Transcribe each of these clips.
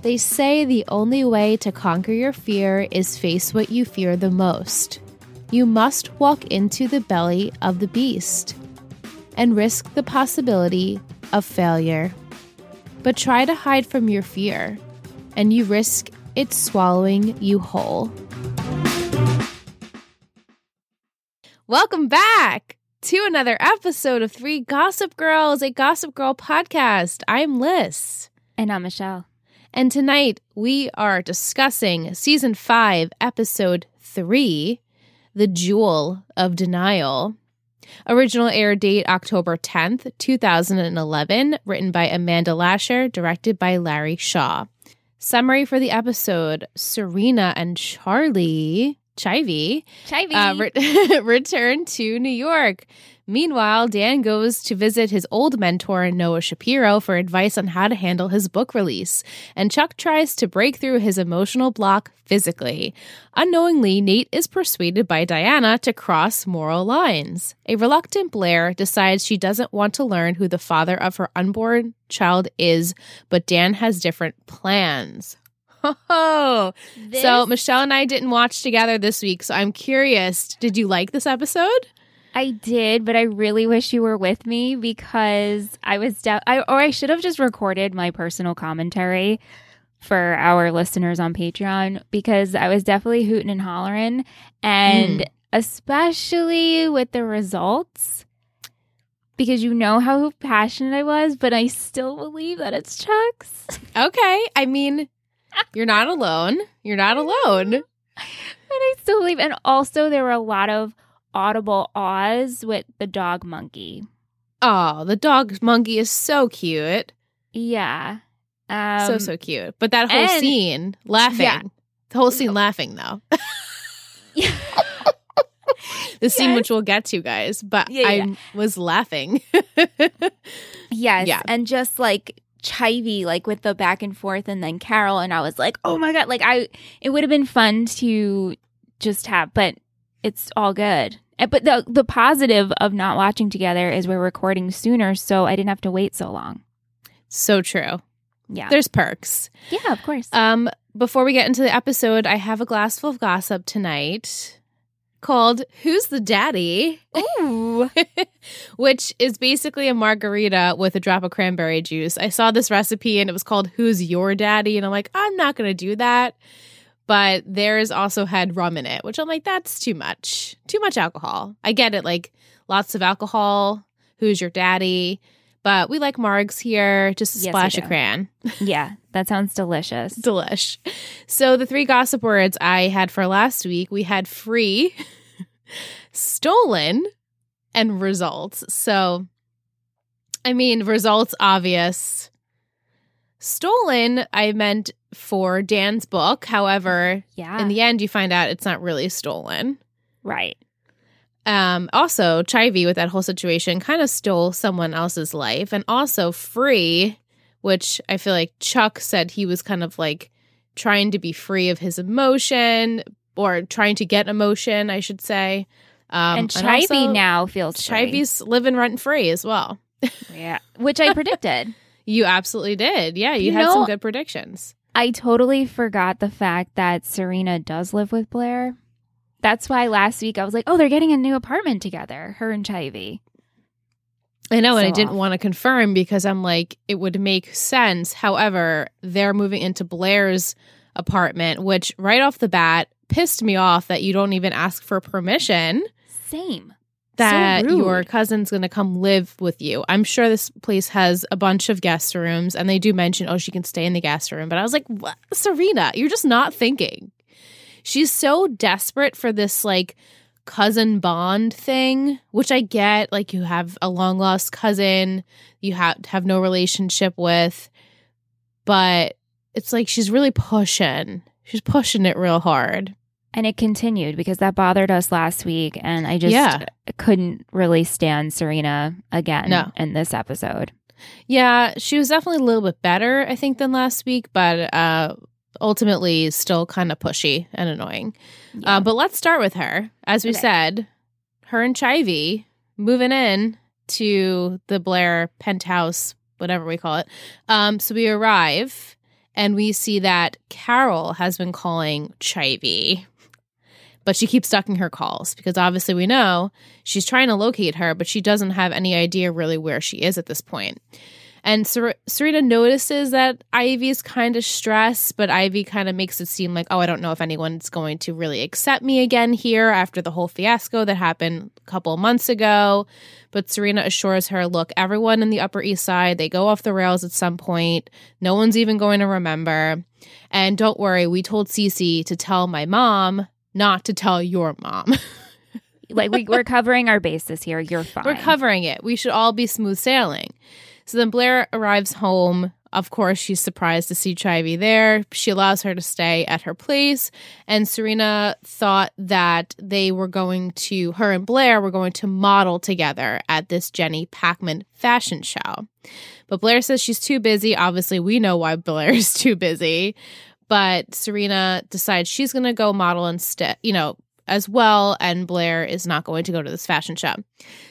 They say the only way to conquer your fear is face what you fear the most. You must walk into the belly of the beast and risk the possibility of failure. But try to hide from your fear, and you risk it swallowing you whole. Welcome back to another episode of Three Gossip Girls, a Gossip Girl podcast. I'm Liz. And I'm Michelle. And tonight we are discussing season five, episode three, The Jewel of Denial. Original air date October 10th, 2011, written by Amanda Lasher, directed by Larry Shaw. Summary for the episode Serena and Charlie, Chivy, Chivy. uh, re- return to New York. Meanwhile, Dan goes to visit his old mentor, Noah Shapiro, for advice on how to handle his book release. And Chuck tries to break through his emotional block physically. Unknowingly, Nate is persuaded by Diana to cross moral lines. A reluctant Blair decides she doesn't want to learn who the father of her unborn child is, but Dan has different plans. Oh, so Michelle and I didn't watch together this week, so I'm curious. Did you like this episode? I did, but I really wish you were with me because I was de- I or I should have just recorded my personal commentary for our listeners on Patreon because I was definitely hooting and hollering and mm. especially with the results because you know how passionate I was, but I still believe that it's Chuck's. Okay, I mean, you're not alone. You're not alone. And I still believe and also there were a lot of audible ahs with the dog monkey. Oh, the dog monkey is so cute. Yeah. Um, so so cute. But that whole and- scene laughing. Yeah. The whole scene laughing though. Yeah. The scene Yes. which we'll get to, guys. But Yeah, yeah. I was laughing. Yes. Yeah. And just like chivy, like with the back and forth and then Carol. And I was like, oh my God. Like I it would have been fun to just have, but it's all good. But the the positive of not watching together is we're recording sooner, so I didn't have to wait so long. so true. Yeah. There's perks. yeah, of course. Um, before we get into the episode, I have a glass full of gossip tonight called Who's the Daddy? Ooh. which is basically a margarita with a drop of cranberry juice. I saw this recipe and it was called Who's Your Daddy? And I'm like, I'm not going to do that. But theirs also had rum in it, which I'm like, that's too much. Too much alcohol. I get it. Like lots of alcohol. Who's your daddy? But we like margs here. Just a Yes, splash of cran. yeah. That sounds delicious. Delish. So the three gossip words I had for last week, we had free, stolen, and results. So I mean, results obvious. Stolen, I meant for Dan's book. However, Yeah. in the end you find out it's not really stolen. right. Um, also, Chivy with that whole situation kind of stole someone else's life, and also free, which I feel like Chuck said he was kind of like trying to be free of his emotion or trying to get emotion, I should say. Um, and Chivy also, now feels free. Chivy's living rent free as well. Yeah. Which I predicted. You absolutely did. Yeah, you, You had some good predictions. I totally forgot the fact that Serena does live with Blair. That's why last week I was like, oh, they're getting a new apartment together, her and Chivy. I know, and I didn't off. want to confirm because I'm like, it would make sense. However, they're moving into Blair's apartment, which right off the bat pissed me off that you don't even ask for permission Same. That rude. your cousin's going to come live with you. I'm sure this place has a bunch of guest rooms, and they do mention, oh, she can stay in the guest room. But I was like, what? Serena, you're just not thinking. She's so desperate for this like cousin bond thing, which I get. Like you have a long lost cousin you have have no relationship with, but it's like she's really pushing. She's pushing it real hard. And it continued because that bothered us last week. And I just Yeah. couldn't really stand Serena again No. in this episode. Yeah, she was definitely a little bit better, I think, than last week, but uh, ultimately still kind of pushy and annoying. Yeah. Uh, but let's start with her. As we Okay. said, her and Chivy moving in to the Blair penthouse, whatever we call it. Um, so we arrive, and we see that Carol has been calling Chivy. But she keeps ducking her calls because obviously we know she's trying to locate her, but she doesn't have any idea really where she is at this point. And Ser- Serena notices that Ivy's kind of stressed, but Ivy kind of makes it seem like, oh, I don't know if anyone's going to really accept me again here after the whole fiasco that happened a couple months ago. But Serena assures her, look, everyone in the Upper East Side, they go off the rails at some point. No one's even going to remember. And don't worry, we told Cece to tell my mom, not to tell your mom. like we, we're covering our bases here. You're fine. We're covering it. We should all be smooth sailing. So then Blair arrives home. Of course, she's surprised to see Chivy there. She allows her to stay at her place. And Serena thought that they were going to, her and Blair were going to model together at this Jenny Packham fashion show. But Blair says she's too busy. Obviously, we know why Blair is too busy. But Serena decides she's going to go model instead, you know, as well. And Blair is not going to go to this fashion show.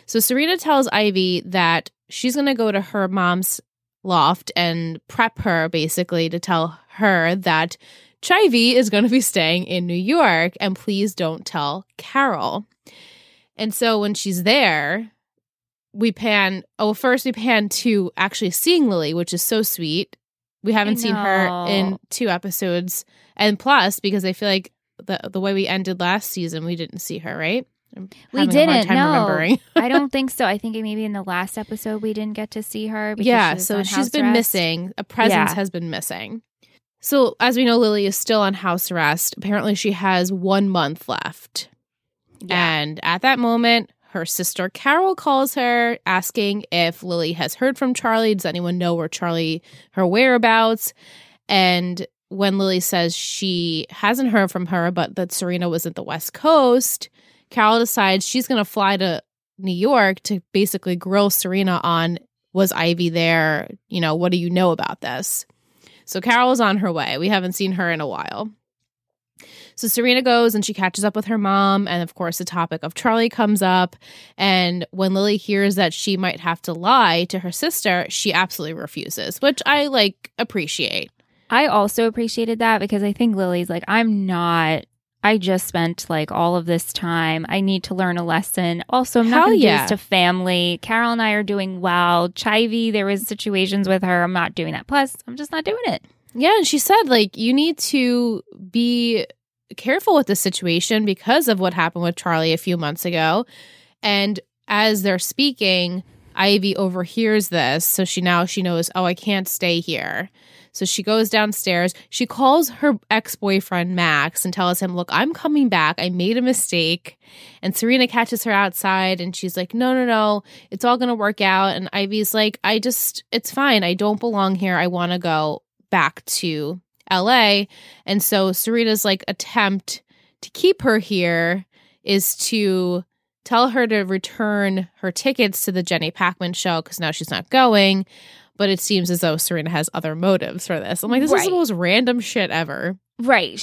So Serena tells Ivy that she's going to go to her mom's loft and prep her basically to tell her that Chivy is going to be staying in New York and please don't tell Carol. And so when she's there, we pan, oh, first we pan to actually seeing Lily, which is so sweet. We haven't seen her in two episodes. And plus, because I feel like the the way we ended last season, we didn't see her, right? I'm we didn't. no, I don't think so. I think maybe in the last episode we didn't get to see her. Yeah, she so she's been arrest. missing. A presence yeah. has been missing. So as we know, Lily is still on house arrest. Apparently, she has one month left. Yeah. And at that moment, her sister Carol calls her asking if Lily has heard from Charlie. Does anyone know where Charlie, her whereabouts? And when Lily says she hasn't heard from her, but that Serena was at the West Coast, Carol decides she's going to fly to New York to basically grill Serena on was Ivy there? You know, what do you know about this? So Carol is on her way. We haven't seen her in a while. So Serena goes and she catches up with her mom. And of course, the topic of Charlie comes up. And when Lily hears that she might have to lie to her sister, she absolutely refuses, which I like appreciate. I also appreciated that because I think Lily's like, I'm not I just spent like all of this time. I need to learn a lesson. Also, I'm not going to yeah. do this to family. Carol and I are doing well. Chivy, there was situations with her. I'm not doing that. Plus, I'm just not doing it. Yeah, and she said like you need to be careful with the situation because of what happened with Charlie a few months ago. And as they're speaking, Ivy overhears this, so she now she knows, oh, I can't stay here. So she goes downstairs. She calls her ex boyfriend, Max, and tells him, Look, I'm coming back. I made a mistake. And Serena catches her outside and she's like, No, no, no. It's all going to work out. And Ivy's like, I just, it's fine. I don't belong here. I want to go back to LA. And so Serena's like attempt to keep her here is to tell her to return her tickets to the Jenny Packham show because now she's not going but it seems as though Serena has other motives for this. I'm like, this right. is the most random shit ever. Right.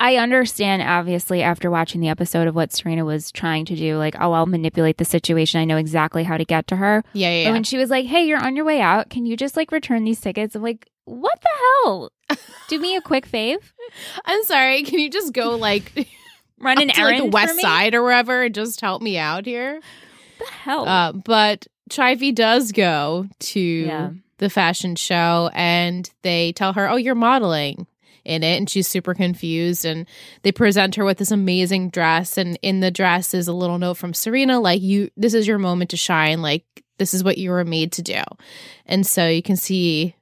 I understand, obviously, after watching the episode of what Serena was trying to do, like, oh, I'll manipulate the situation. I know exactly how to get to her. Yeah, yeah. But when she was like, hey, you're on your way out. Can you just like return these tickets? I'm like, what the hell? do me a quick fave. I'm sorry. Can you just go like run an errand to like the west side or wherever and just help me out here? the hell? Uh, but Chivy does go to yeah. the fashion show and they tell her, Oh, you're modeling in it. And she's super confused. And they present her with this amazing dress. And in the dress is a little note from Serena, like, you, this is your moment to shine. Like, this is what you were made to do. And so you can see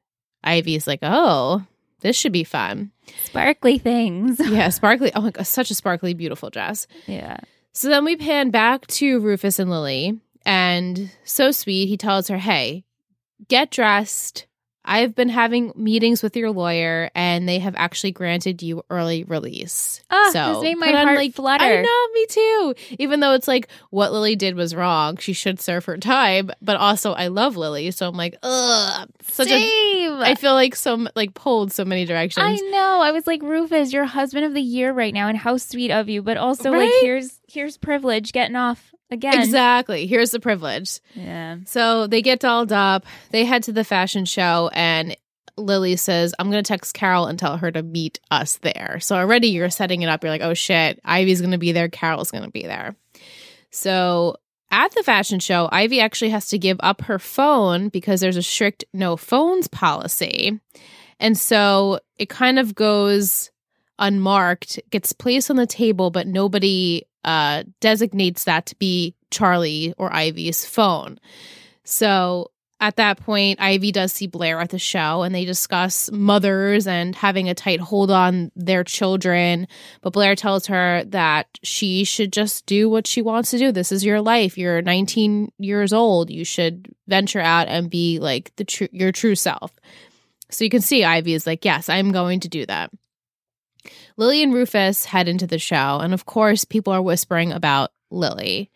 Ivy's like, Oh, this should be fun. Sparkly things. yeah, sparkly. Oh my God, such a sparkly, beautiful dress. Yeah. So then we pan back to Rufus and Lily and so sweet, he tells her, Hey, get dressed. I've been having meetings with your lawyer, and they have actually granted you early release. Oh, so this made my heart like, flutter. I know, me too. Even though it's like what Lily did was wrong, she should serve her time. But also, I love Lily, so I'm like, ugh, such Same. a. I feel like so like pulled so many directions. I know. I was like, Rufus, you're husband of the year right now, and how sweet of you. But also, right? like, here's here's privilege getting off again. Exactly. Here's the privilege. Yeah. So they get dolled up. They head to the fashion show, and Lily says, I'm going to text Carol and tell her to meet us there. So already you're setting it up. You're like, oh shit, Ivy's going to be there. Carol's going to be there. So at the fashion show, Ivy actually has to give up her phone because there's a strict no phones policy. And so it kind of goes unmarked, gets placed on the table, but nobody uh, designates that to be Charlie or Ivy's phone. So at that point, Ivy does see Blair at the show and they discuss mothers and having a tight hold on their children. But Blair tells her that she should just do what she wants to do. This is your life. You're 19 years old. You should venture out and be like the tr- your true self. So you can see Ivy is like, yes, I'm going to do that. Lily and Rufus head into the show, and of course, people are whispering about Lily.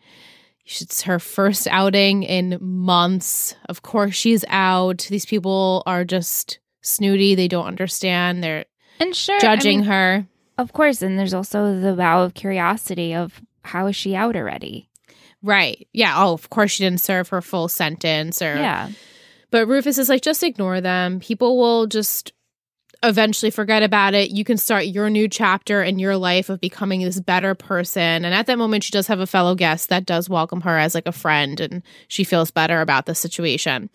It's her first outing in months. Of course, she's out. These people are just snooty. They don't understand. They're and sure, judging I mean, her. Of course, and there's also the vow of curiosity of how is she out already? Right. Yeah. Oh, of course, she didn't serve her full sentence or. Yeah. But Rufus is like, just ignore them. People will just eventually forget about it. You can start your new chapter in your life of becoming this better person. And at that moment, she does have a fellow guest that does welcome her as like a friend and she feels better about the situation.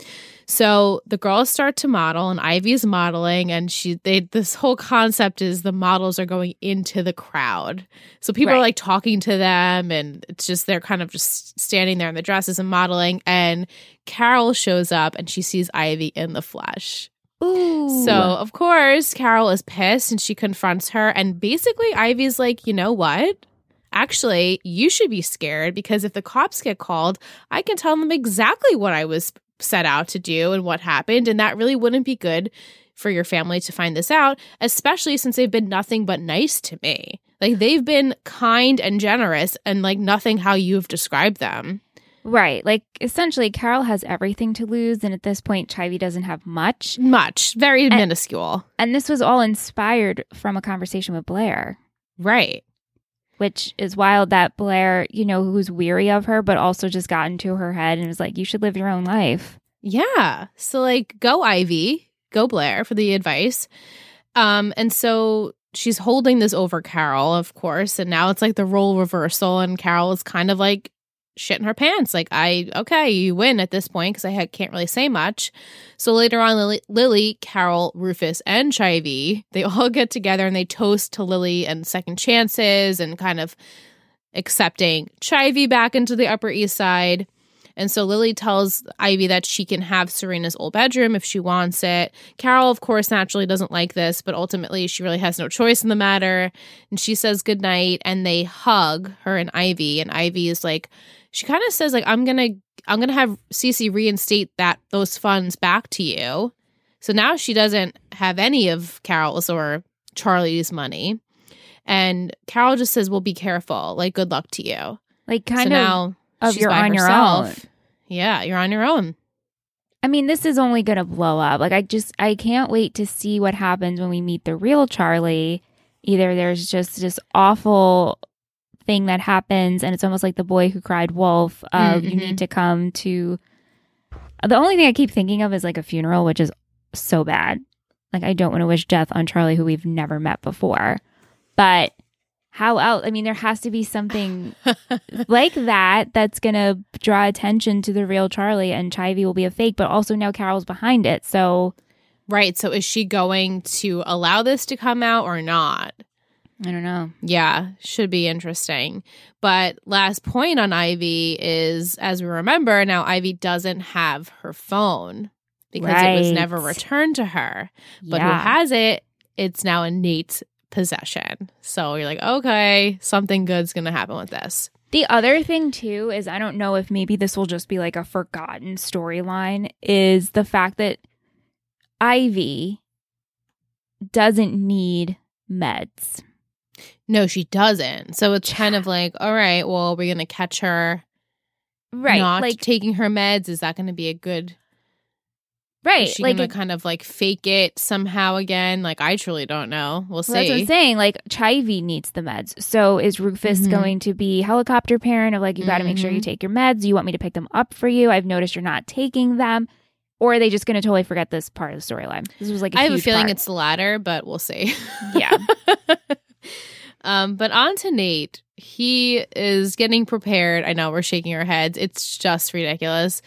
So the girls start to model and Ivy's modeling and she they this whole concept is the models are going into the crowd. So people Right. are like talking to them and it's just they're kind of just standing there in the dresses and modeling and Carol shows up and she sees Ivy in the flesh. Ooh. So, of course, Carol is pissed and she confronts her. And basically, Ivy's like, you know what? Actually, you should be scared because if the cops get called, I can tell them exactly what I was set out to do and what happened. And that really wouldn't be good for your family to find this out, especially since they've been nothing but nice to me. Like, they've been kind and generous and like nothing how you've described them. Right. Like essentially Carol has everything to lose and at this point Chivy doesn't have much. Much, very minuscule. And this was all inspired from a conversation with Blair, Right. which is wild that Blair, you know, who's weary of her but also just got into her head and was like you should live your own life. Yeah. So like go Ivy, go Blair for the advice. Um and so she's holding this over Carol, of course, and now it's like the role reversal and Carol is kind of like shitting her pants like I okay, you win at this point cuz I can't really say much. So later on Lily, Lily, Carol, Rufus and Chivy, they all get together and they toast to Lily and second chances and kind of accepting Chivy back into the Upper East Side. And so Lily tells Ivy that she can have Serena's old bedroom if she wants it. Carol, of course, naturally doesn't like this, but ultimately she really has no choice in the matter. And she says goodnight and they hug her and Ivy. And Ivy is like, she kind of says, like, I'm gonna I'm gonna have Cece reinstate that those funds back to you. So now she doesn't have any of Carol's or Charlie's money. And Carol just says, Well, be careful. Like, good luck to you. Like so kind of now of she's you're by on your herself. own. Yeah, you're on your own. I mean, this is only going to blow up. Like, I just, I can't wait to see what happens when we meet the real Charlie. Either there's just this awful thing that happens, and it's almost like the boy who cried wolf of you Mhm. need to come to. The only thing I keep thinking of is like a funeral, which is so bad. Like, I don't want to wish death on Charlie, who we've never met before. But how else? I mean, there has to be something like that that's going to draw attention to the real Charlie and Chivy will be a fake, but also now Carol's behind it. So Right. So is she going to allow this to come out or not? I don't know. Yeah, should be interesting. But last point on Ivy is as we remember, now Ivy doesn't have her phone because it was never returned to her. But yeah. who has it? It's now in Nate's possession. So you're like, okay, something good's going to happen with this. the other thing too is I don't know if maybe this will just be like a forgotten storyline is the fact that Ivy doesn't need meds. No, she doesn't. So it's kind of like, all right, well, we're going to catch her Right. not like taking her meds. Is that going to be a good right. Is she like gonna kind of like fake it somehow again? Like I truly don't know. We'll Well, that's what I'm saying. Like Chivy needs the meds. So is Rufus Mhm. going to be helicopter parent of like you got to make sure you Mhm. take your meds? You want me to pick them up for you? I've noticed you're not taking them. or are they just going to totally forget this part of the storyline? This was like I have a feeling part. it's the latter, but we'll see. Yeah. um, but on to Nate. He is getting prepared. I know we're shaking our heads. It's just ridiculous.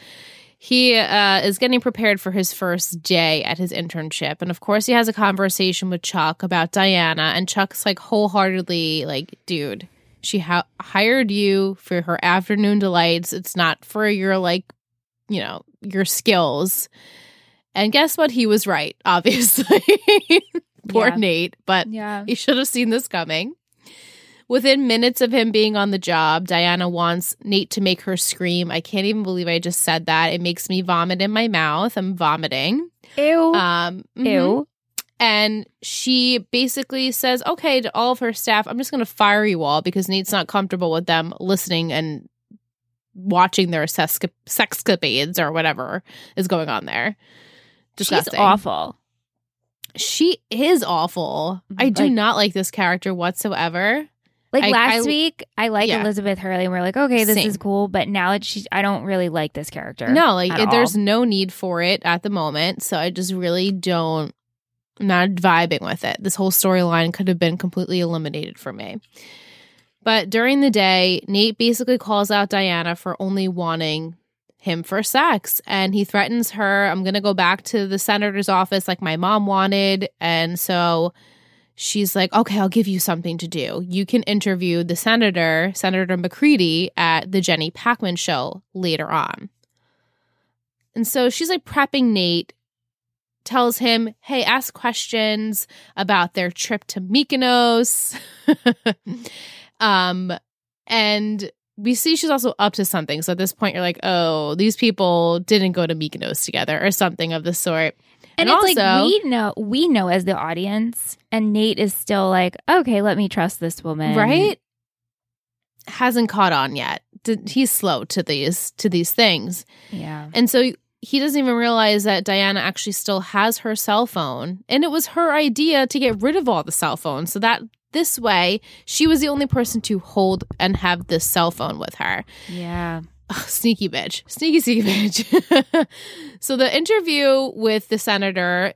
He uh, is getting prepared for his first day at his internship. And of course, he has a conversation with Chuck about Diana. And Chuck's like wholeheartedly like, dude, she ha- hired you for her afternoon delights. It's not for your like, you know, your skills. And guess what? He was right, obviously. Poor Yeah. Nate, but yeah. he should have seen this coming. Within minutes of him being on the job, Diana wants Nate to make her scream. I can't even believe I just said that. It makes me vomit in my mouth. I'm vomiting. Ew. Um, mhm. Ew. And she basically says, okay, to all of her staff, I'm just going to fire you all because Nate's not comfortable with them listening and watching their sexca- sexcapades or whatever is going on there. She's awful. She is awful. I do Like- not like this character whatsoever. Like I- last I- week, I like Yeah. Elizabeth Hurley. and We're like, okay, this Same. is cool. But now that she's, I don't really like this character. No, like it- there's no need for it at the moment. So I just really don't, I'm not vibing with it. This whole storyline could have been completely eliminated for me. But during the day, Nate basically calls out Diana for only wanting him for sex. And he threatens her, I'm going to go back to the senator's office like my mom wanted. And so she's like, okay, I'll give you something to do. You can interview the senator, Senator McCready, at the Jenny Packham show later on. And so she's like prepping Nate, tells him, hey, ask questions about their trip to Mykonos. um, and we see she's also up to something. So at this point, you're like, oh, these people didn't go to Mykonos together or something of the sort. And, And it's like also- we know, we know as the audience, and Nate is still like, okay, let me trust this woman, right hasn't caught on yet he's slow to these to these things Yeah. and so he doesn't even realize that diana actually still has her cell phone and it was her idea to get rid of all the cell phones so that this way she was the only person to hold and have this cell phone with her. Yeah. Ugh, sneaky bitch. Sneaky sneaky bitch. So the interview with the senator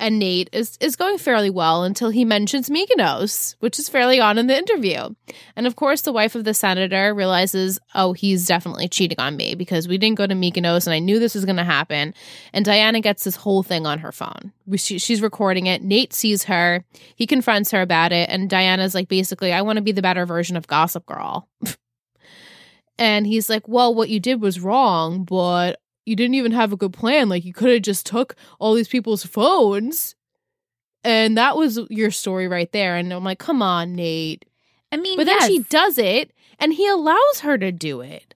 and Nate is is going fairly well until he mentions Mykonos, which is fairly on in the interview. And of course, the wife of the senator realizes, oh, he's definitely cheating on me because we didn't go to Mykonos, and I knew this was going to happen. And Diana gets this whole thing on her phone. She- she's recording it. Nate sees her. He confronts her about it, and Diana's like, basically, I want to be the better version of Gossip Girl. and he's like, well, what you did was wrong, but you didn't even have a good plan. Like you could have just took all these people's phones. And that was your story right there. And I'm like, come on, Nate. I mean, But then she does it and he allows her to do it.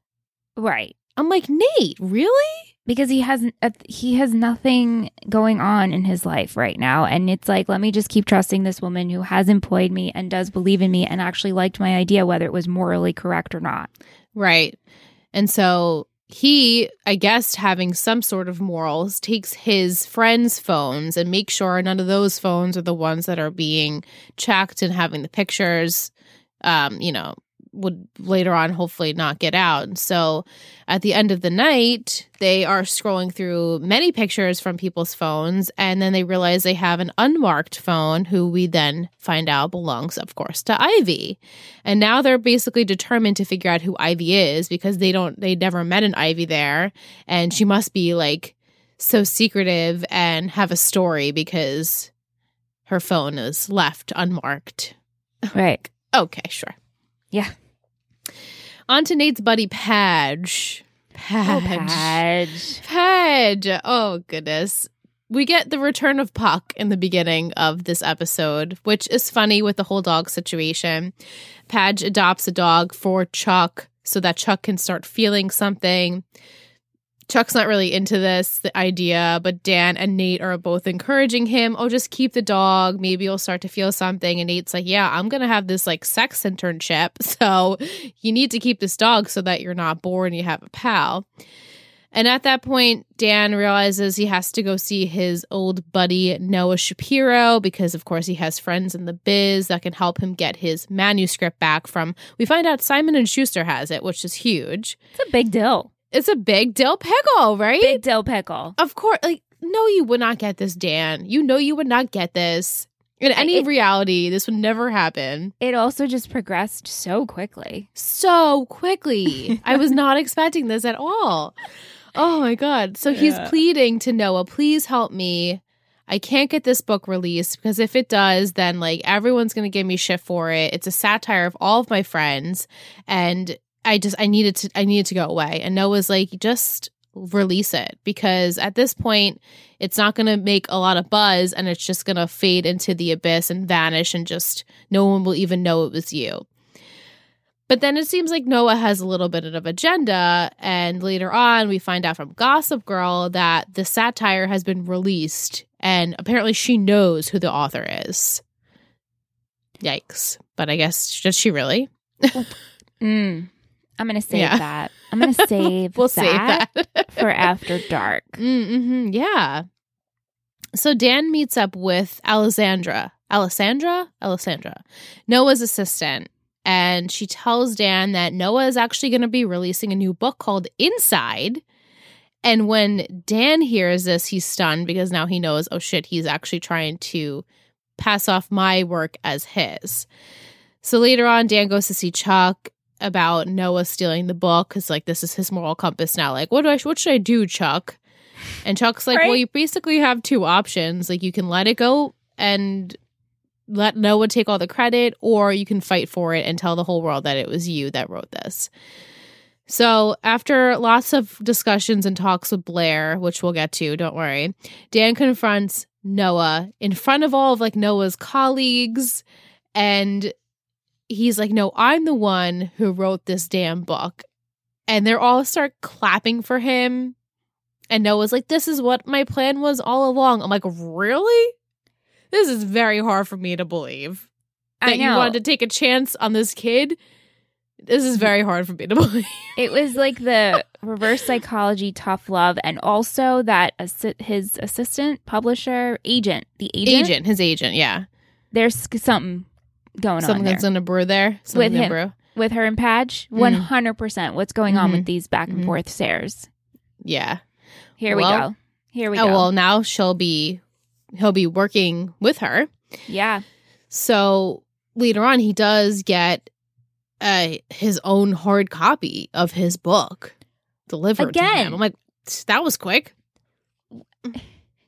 right I'm like, Nate, really? because he has uh, he has nothing going on in his life right now, and it's like, let me just keep trusting this woman who has employed me and does believe in me and actually liked my idea, whether it was morally correct or not. Right. And so he, I guess, having some sort of morals, takes his friends' phones and makes sure none of those phones are the ones that are being checked and having the pictures, um, you know, would later on hopefully not get out. So at the end of the night, they are scrolling through many pictures from people's phones, and then they realize they have an unmarked phone, who we then find out belongs, of course, to Ivy. And now they're basically determined to figure out who Ivy is because they don't, they never met an Ivy there, and she must be like so secretive and have a story because her phone is left unmarked. Right. Okay, sure. Yeah. On to Nate's buddy Padge. Oh, Padge. Padge. Padge. Oh, goodness. We get the return of Puck in the beginning of this episode, which is funny with the whole dog situation. Padge adopts a dog for Chuck so that Chuck can start feeling something. Chuck's not really into this, the idea, but Dan and Nate are both encouraging him. Oh, just keep the dog. Maybe you'll start to feel something. And Nate's like, Yeah, I'm going to have this like sex internship. So you need to keep this dog so that you're not bored and you have a pal. And at that point, Dan realizes he has to go see his old buddy Noah Shapiro because, of course, he has friends in the biz that can help him get his manuscript back from. We find out Simon and Schuster has it, which is huge. It's a big deal. It's a big dill pickle, right? Big dill pickle. of course, like no, you would not get this, Dan. You know you would not get this. In any It- reality, this would never happen It also just progressed so quickly. so quickly. I was not expecting this at all. Oh my god. So he's pleading to Noah, please help me. I can't get this book released because if it does, then like everyone's going to give me shit for it. It's a satire of all of my friends and I just I needed to I needed to go away. And Noah's like just release it because at this point it's not going to make a lot of buzz and it's just going to fade into the abyss and vanish and just no one will even know it was you. But then it seems like Noah has a little bit of an agenda. And later on, we find out from Gossip Girl that the satire has been released. And apparently, she knows who the author is. Yikes. But I guess, does she really? Mm. I'm gonna save Yeah. that. I'm gonna save We'll that save that. for after dark. Mm-hmm, yeah. So Dan meets up with Alessandra. Alessandra? Alessandra. Noah's assistant. And she tells Dan that Noah is actually going to be releasing a new book called Inside. And when Dan hears this, he's stunned because now he knows, oh shit, he's actually trying to pass off my work as his. So later on, Dan goes to see Chuck about Noah stealing the book because like this is his moral compass now. Like, what do I what should I do, Chuck? And Chuck's like, well, you basically have two options. Like you can let it go and let Noah take all the credit, or you can fight for it and tell the whole world that it was you that wrote this. So, after lots of discussions and talks with Blair, which we'll get to, don't worry, Dan confronts Noah in front of all of like Noah's colleagues. And he's like, No, I'm the one who wrote this damn book. And they're all start clapping for him. And Noah's like, This is what my plan was all along. I'm like, Really? This is very hard for me to believe that you wanted to take a chance on this kid. This is very hard for me to believe. It was like the reverse psychology, tough love, and also that assi- his assistant, publisher, agent, the agent, Agent, his agent, yeah. There's something going on Something that's gonna brew there. Something With him. brew. with her and Padge. Mm. One hundred percent. What's going on Mhm. with these back and Mhm. forth stares? Yeah. Here we go. Here we oh go. well, now she'll be he'll be working with her. yeah. So later on, he does get uh, his own hard copy of his book delivered to Again. him. I'm like, that was quick.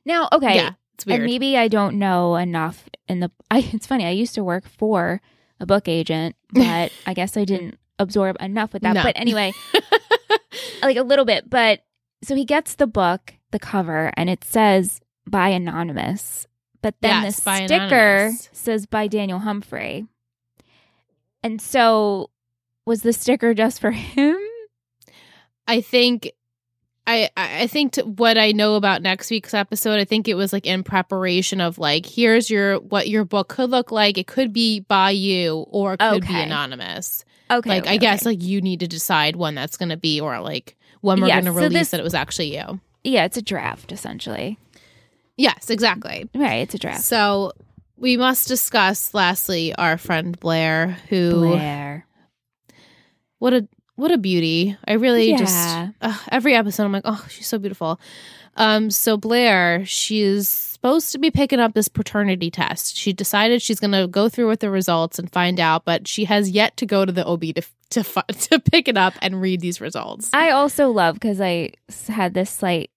Now, okay. Yeah, it's weird. And maybe I don't know enough in the. I, it's funny. I used to work for a book agent, but I guess I didn't absorb enough with that. No. But anyway, like a little bit. But so he gets the book, the cover, and it says by anonymous. But then Yes, the sticker anonymous. says by Daniel Humphrey. And so was the sticker just for him? I think I I think to what I know about next week's episode, I think it was like in preparation of like here's your what your book could look like. It could be by you or it could be anonymous. Okay. like okay, I guess okay. like you need to decide when that's going to be or like when we're Yes, going to so release this- that it was actually you. yeah, it's a draft essentially. Yes, exactly. Right, it's a draft. So we must discuss lastly our friend Blair who Blair. what a what a beauty. I really just Yeah. ugh, every episode I'm like, "Oh, she's so beautiful." Um so Blair, she's supposed to be picking up this paternity test. She decided she's going to go through with the results and find out, but she has yet to go to the OB to to to pick it up and read these results. I also love because I had this slight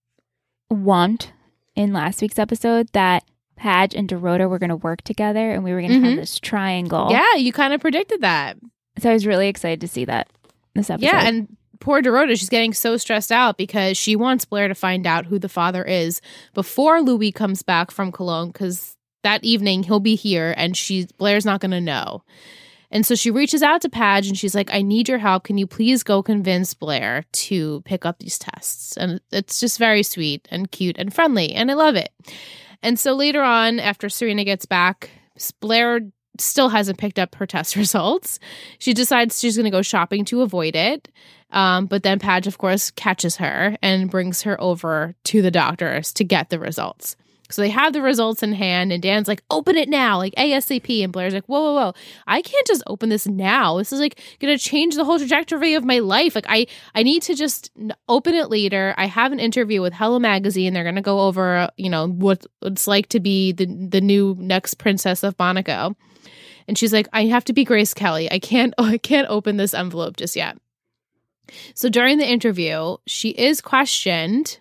want in last week's episode that Padge and Dorota were going to work together and we were going to Mhm. have this triangle. Yeah, you kind of predicted that. So I was really excited to see that this episode. Yeah, and poor Dorota, she's getting so stressed out because she wants Blair to find out who the father is before Louis comes back from Cologne because that evening he'll be here and she Blair's not going to know. And so she reaches out to Padge and she's like, I need your help. Can you please go convince Blair to pick up these tests? And it's just very sweet and cute and friendly. And I love it. And so later on, after Serena gets back, Blair still hasn't picked up her test results. She decides she's going to go shopping to avoid it. Um, but then Padge, of course, catches her and brings her over to the doctors to get the results. So they have the results in hand, and Dan's like, open it now, like ASAP. And Blair's like, whoa, whoa, whoa. I can't just open this now. This is like gonna change the whole trajectory of my life. Like I I need to just open it later. I have an interview with Hello Magazine. They're gonna go over, you know, what it's like to be the the new next princess of Monaco. And she's like, I have to be Grace Kelly. I can't I can't open this envelope just yet. So during the interview, she is questioned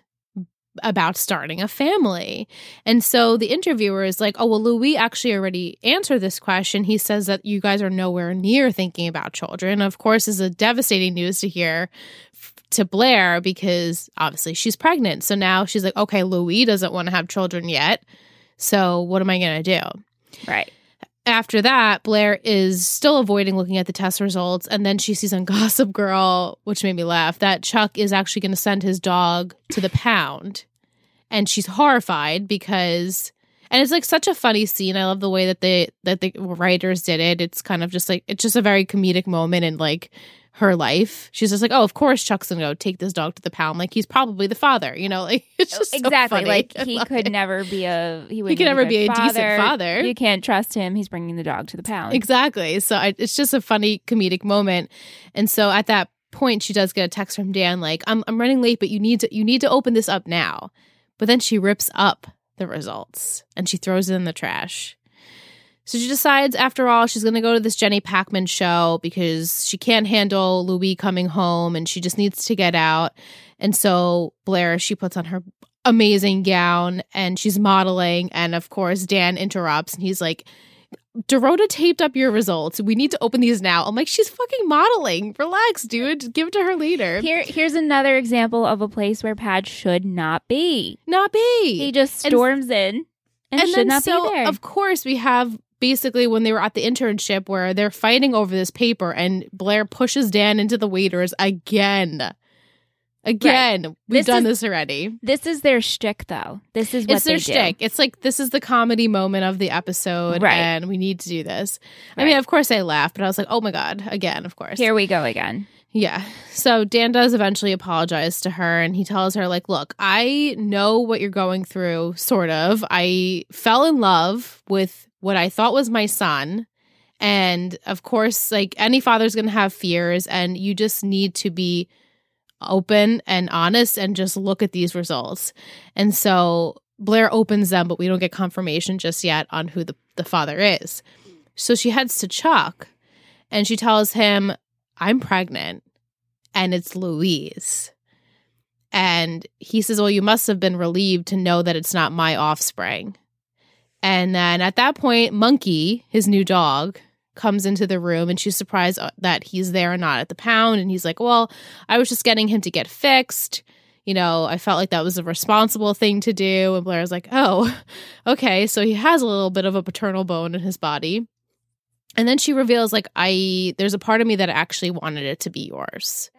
about starting a family. And so the interviewer is like, Oh, well, Louis actually already answered this question. He says that you guys are nowhere near thinking about children. Of course, is a devastating news to hear to Blair because obviously she's pregnant. So now she's like, Okay, Louis doesn't want to have children yet. So what am I going to do? Right. After that, Blair is still avoiding looking at the test results. And then she sees on Gossip Girl, which made me laugh, that Chuck is actually going to send his dog to the pound. And she's horrified because and it's like such a funny scene. I love the way that they that the writers did it. It's kind of just like it's just a very comedic moment and like her life. She's just like, oh, of course Chuck's gonna go take this dog to the pound. Like he's probably the father, you know. Like it's just so exactly funny. like I he could it. never be a he would could never be a decent father. You can't trust him. He's bringing the dog to the pound. Exactly. So I, it's just a funny comedic moment. And so at that point, she does get a text from Dan like, "I'm I'm running late, but you need to you need to open this up now." But then she rips up the results and she throws it in the trash. So she decides, after all, she's going to go to this Jenny Packham show because she can't handle Louis coming home and she just needs to get out. And so Blair, she puts on her amazing gown and she's modeling. And of course, Dan interrupts and he's like, Dorota taped up your results. We need to open these now. I'm like, she's fucking modeling. Relax, dude. Give it to her later. Here, here's another example of a place where Pad should not be. Not be. He just And- storms in and, and should then not so, be there. Of course, we have basically when they were at the internship where they're fighting over this paper, and Blair pushes Dan into the waiters again. Again, we've This done is- this already. this is their shtick, though. This is what It's their shtick. It's like this is the comedy moment of the episode, Right. and we need to do this. I mean, of course, I laughed, but I was like, "Oh my god!" Again, of course. Here we go again. Yeah. So Dan does eventually apologize to her and he tells her, like, look, I know what you're going through, sort of. I fell in love with what I thought was my son. And of course, like any father's going to have fears, and you just need to be open and honest and just look at these results. And so Blair opens them, but we don't get confirmation just yet on who the, the father is. So she heads to Chuck and she tells him, I'm pregnant and it's Louise. And he says, Well, you must have been relieved to know that it's not my offspring. And then at that point, Monkey, his new dog, comes into the room and she's surprised uh, that he's there and not at the pound. And he's like, Well, I was just getting him to get fixed. You know, I felt like that was a responsible thing to do. And Blair's like, Oh, okay. So he has a little bit of a paternal bone in his body. And then she reveals, like, I, there's a part of me that actually wanted it to be yours.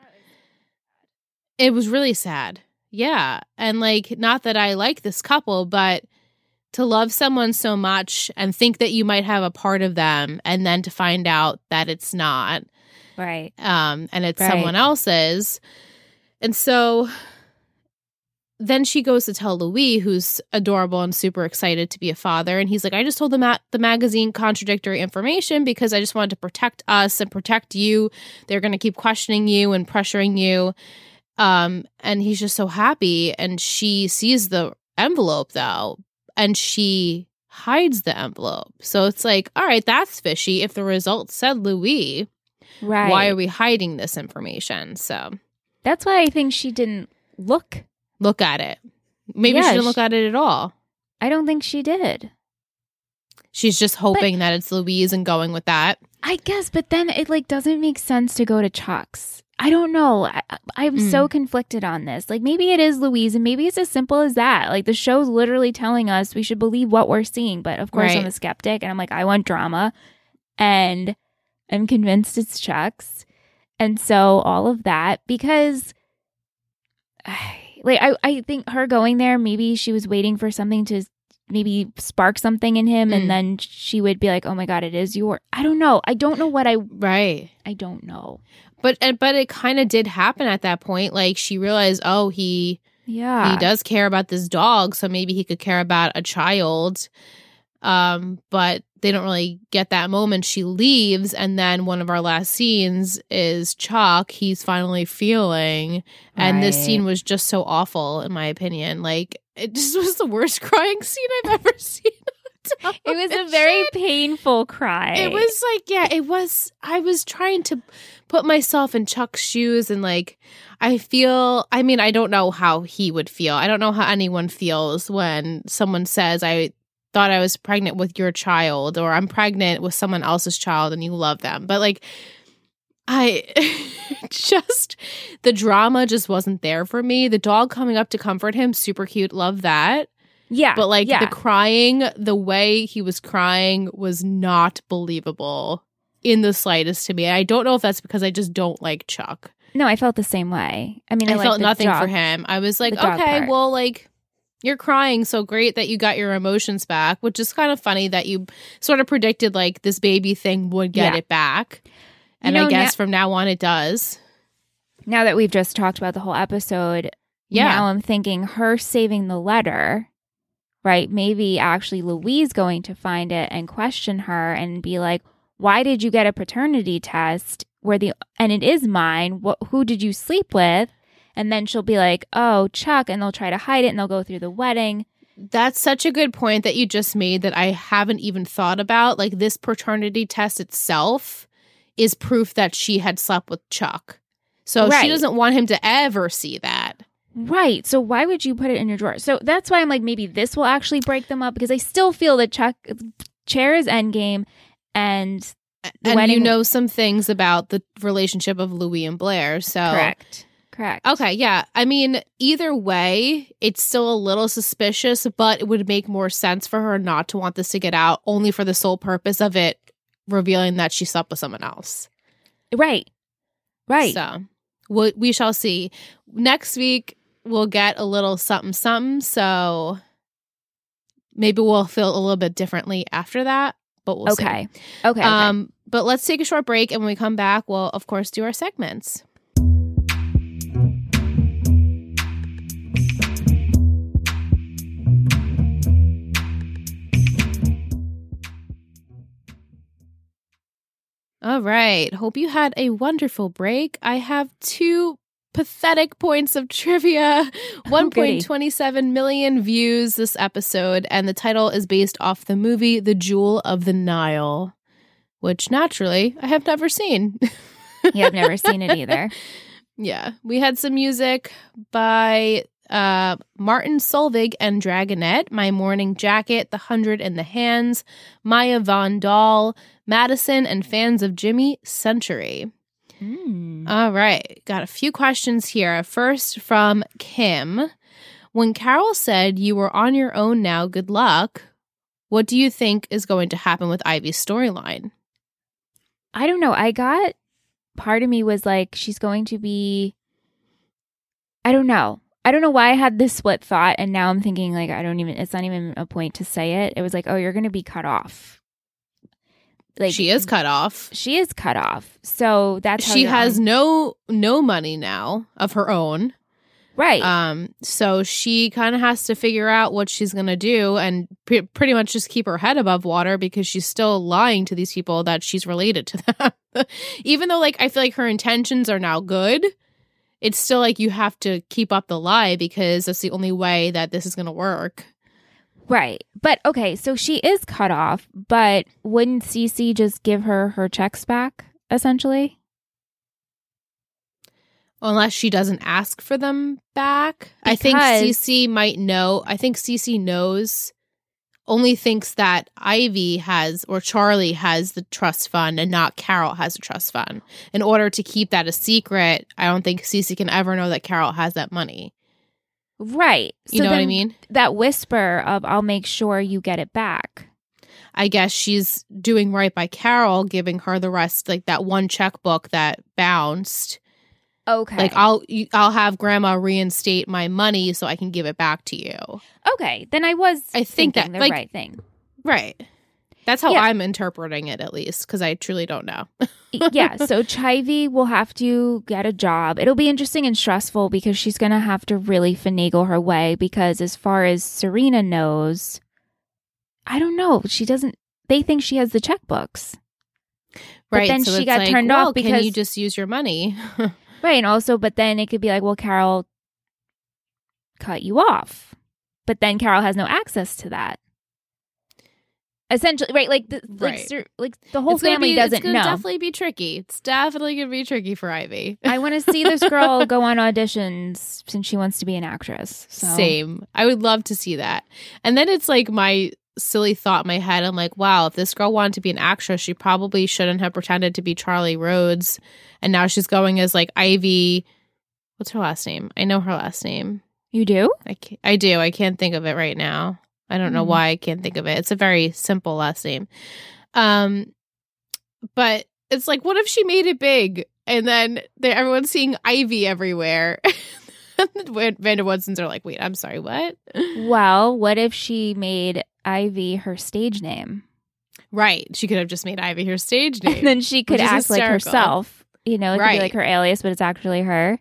It was really sad. Yeah. And like, not that I like this couple, but to love someone so much and think that you might have a part of them and then to find out that it's not Right. um and it's Right. someone else's and so then she goes to tell Louis, who's adorable and super excited to be a father, and he's like, "I just told the ma- the magazine contradictory information because I just wanted to protect us and protect you. They're going to keep questioning you and pressuring you." Um, and he's just so happy, and she sees the envelope though, and she hides the envelope. So it's like, all right, that's fishy. If the results said Louis, Right. why are we hiding this information? So That's why I think she didn't look. look at it. Maybe Yeah, she didn't sh- look at it at all. I don't think she did. She's just hoping that it's Louise and going with that. I guess, but then it like doesn't make sense to go to Chuck's. I don't know. I, I'm Mm. so conflicted on this. Like maybe it is Louise, and maybe it's as simple as that. Like the show's literally telling us we should believe what we're seeing, but of course I'm a skeptic, and I'm like I want drama, and I'm convinced it's Chuck's, and so all of that because, like I I think her going there maybe she was waiting for something to maybe spark something in him Mm. and then she would be like oh my god it is your i don't know i don't know what i Right. i don't know But but it kind of did happen at that point. Like she realized, oh, he Yeah. he does care about this dog, so maybe he could care about a child. Um, but they don't really get that moment. She leaves, and then one of our last scenes is Chuck. He's finally feeling, and this scene was just so awful, in my opinion. Like it just was the worst crying scene I've ever seen. It was a very painful cry. It was like, yeah, it was. I was trying to put myself in Chuck's shoes and like, I feel, I mean, I don't know how he would feel. I don't know how anyone feels when someone says, I thought I was pregnant with your child or I'm pregnant with someone else's child and you love them. But like, I just, the drama just wasn't there for me. The dog coming up to comfort him, super cute. Love that. yeah. But like yeah. the crying, the way he was crying was not believable in the slightest to me. I don't know if that's because I just don't like Chuck. no, I felt the same way. I mean, I, I, felt nothing for him. I was like, okay, part. well, like you're crying, so great that you got your emotions back, which is kind of funny that you sort of predicted like this baby thing would get Yeah. it back. You And know, I guess from now on it does. Now that we've just talked about the whole episode, Yeah. now I'm thinking her saving the letter, right? Maybe actually Louise going to find it and question her and be like, "Why did you get a paternity test where the and it is mine? What who did you sleep with?" And then she'll be like, "Oh, Chuck," and they'll try to hide it and they'll go through the wedding. That's such a good point that you just made that I haven't even thought about. Like this paternity test itself is proof that she had slept with Chuck. So Right. she doesn't want him to ever see that. Right. So why would you put it in your drawer? So that's why I'm like, maybe this will actually break them up because I still feel that Chuck chair is endgame and and wedding- you know some things about the relationship of Louis and Blair. So correct. Correct. Okay, yeah. I mean, either way, it's still a little suspicious, but it would make more sense for her not to want this to get out only for the sole purpose of it revealing that she slept with someone else. Right. Right. So we, we shall see. Next week, we'll get a little something, something. So maybe we'll feel a little bit differently after that, but we'll see. okay. Okay. okay. Um, but let's take a short break, and when we come back, we'll of course do our segments. All right. Hope you had a wonderful break. I have two pathetic points of trivia. Oh, 1.27 million views this episode, and the title is based off the movie The Jewel of the Nile, which naturally I have never seen. yeah, I've never seen it either. yeah. We had some music by uh Martin Solveig and Dragonette, My Morning Jacket, The Hundred in the Hands, Maya Von Dahl, Madison, and fans of Jimmy Century. Mm. Mm-hmm. All right. Got a few questions here. First from Kim. When Carol said you were on your own now, good luck, what do you think is going to happen with Ivy's storyline? I don't know. I got part of me was like, she's going to be. I don't know. I don't know why I had this split thought, and now I'm thinking like I don't even. It's not even a point to say it. It was like, oh, you're going to be cut off. Like she is cut off. She is cut off. So that's how She has on- no no money now of her own. right. Um, so she kind of has to figure out what she's gonna do and pre- pretty much just keep her head above water because she's still lying to these people that she's related to them. Even though, like, I feel like her intentions are now good, it's still like you have to keep up the lie because that's the only way that this is gonna work. Right. But okay, so she is cut off, but wouldn't CeCe just give her her checks back essentially? Unless she doesn't ask for them back. I think Because- CeCe might know. I think CeCe knows, only thinks that Ivy has or Charlie has the trust fund and not Carol has a trust fund. In order to keep that a secret, I don't think CeCe can ever know that Carol has that money. Right. You So know what I mean? That whisper of I'll make sure you get it back. I guess she's doing right by Carol, giving her the rest, like that one checkbook that bounced. Okay. Like I'll I'll have Grandma reinstate my money so I can give it back to you. okay, then I was I think thinking that, the like- right thing. Right. That's how Yeah. I'm interpreting it, at least, because I truly don't know. yeah, so Chivy will have to get a job. It'll be interesting and stressful because she's going to have to really finagle her way because as far as Serena knows, I don't know, she doesn't they think she has the checkbooks. But right. then so she got like, turned well, off can because- you just use your money? Right, and also but then it could be like, well, Carol cut you off. But then Carol has no access to that. Essentially, right? Like the like, Right. Ser- like the whole It's family be- doesn't it's know. definitely be tricky. It's definitely gonna be tricky for Ivy. I want to see this girl go on auditions since she wants to be an actress. So. Same. I would love to see that. And then it's like my silly thought in my head. I'm like, wow, if this girl wanted to be an actress, she probably shouldn't have pretended to be Charlie Rhodes. And now she's going as like Ivy. What's her last name? I know her last name. You do? I, can't, I do. I can't think of it right now. I don't know Hmm. why I can't think of it. It's a very simple last name. Um, but it's like, what if she made it big and then everyone's seeing Ivy everywhere? When Vander Woodsons are like, wait, I'm sorry, what? Well, what if she made Ivy her stage name? Right. She could have just made Ivy her stage name. And then she could act like herself. You know, it could be like her alias, but it's actually her.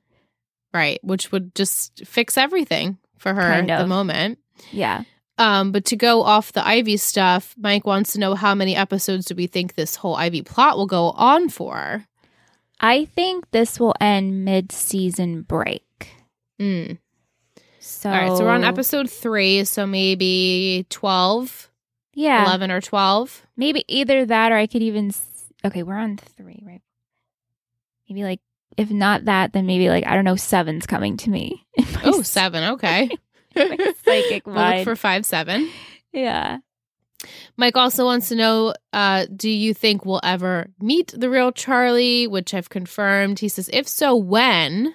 right. Which would just fix everything for her Kind at the moment. Yeah. Um, but to go off the Ivy stuff, Mike wants to know how many episodes do we think this whole Ivy plot will go on for? I think this will end mid season break. Mm. So, All right, so we're on episode three, so maybe 12, yeah, 11 or 12. maybe either that or I could even. s- Okay, we're on three, right? Maybe like if not that, then maybe like I don't know, seven's coming to me. Oh, seven. Okay. my psychic we'll look for five, seven. yeah. Mike also wants to know uh, Do you think we'll ever meet the real Charlie? Which I've confirmed. He says, If so, when?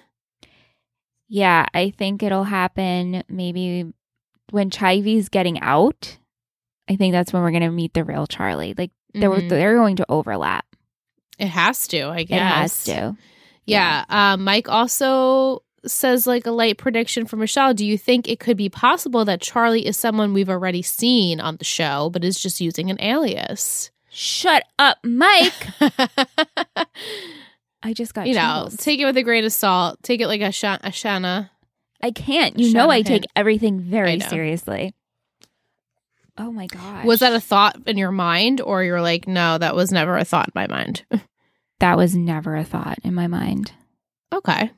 Yeah, I think it'll happen maybe when Chivy's getting out. I think that's when we're going to meet the real Charlie. Like they're Mhm. they're going to overlap. It has to, I guess. It has to. Yeah. Um, Mike also says, like, a light prediction for Michelle. Do you think it could be possible that Charlie is someone we've already seen on the show, but is just using an alias? Shut up, Mike. I just got you know, take it with a grain of salt. Take it like a, sha- a Shana. I can't. You know I take everything very seriously. Oh my god. Was that a thought in your mind, or you're like, no, that was never a thought in my mind? That was never a thought in my mind. okay.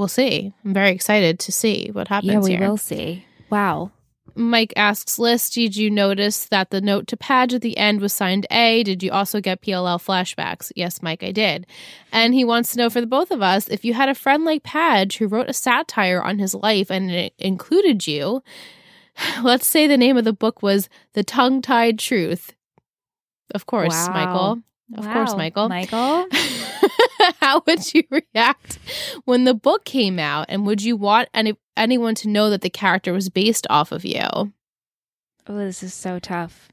We'll see. I'm very excited to see what happens yeah, we here. will see. Wow. Mike asks Liz, did you notice that the note to Padge at the end was signed A? Did you also get PLL flashbacks? Yes, Mike, I did. And he wants to know for the both of us if you had a friend like Padge who wrote a satire on his life and it included you. Let's say the name of the book was The Tongue Tied Truth. Of course, Wow. Michael. Of course, Michael. Michael? How would you react when the book came out? And would you want any anyone to know that the character was based off of you? Oh, this is so tough.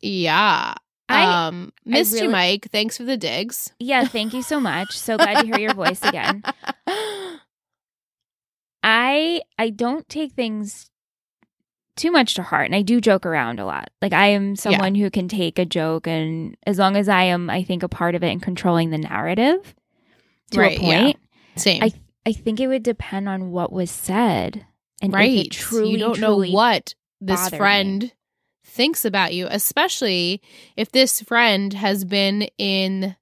Yeah. I um missed really- you, Mike. Thanks for the digs. yeah, thank you so much. So glad to hear your voice again. I I don't take things too much to heart and I do joke around a lot. Like I am someone who can take a joke and as long as I am I think a part of it and controlling the narrative to Right, a yeah. point. Same. I I think it would depend on what was said and if right. it truly you don't know what this bothered me. friend thinks about you, especially if this friend has been in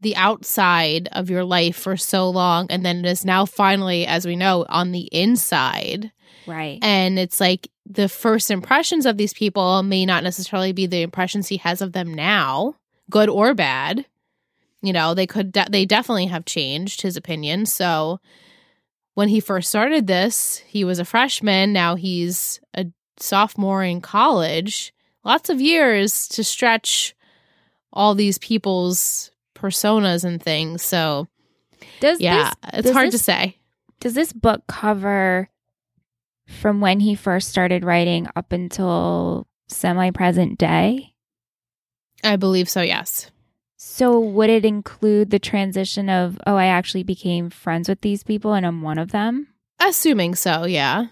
the outside of your life for so long and then is now finally, as we know, on the inside. right. And it's like the first impressions of these people may not necessarily be the impressions he has of them now, good or bad. You know, they could, de- they definitely have changed his opinion. So when he first started this, he was a freshman. Now he's a sophomore in college. Lots of years to stretch all these people's personas and things. So Does yeah, this it's does hard to say. does this book cover from when he first started writing up until semi present day? I believe so, yes. So would it include the transition of oh I actually became friends with these people and I'm one of them? Assuming so, yeah.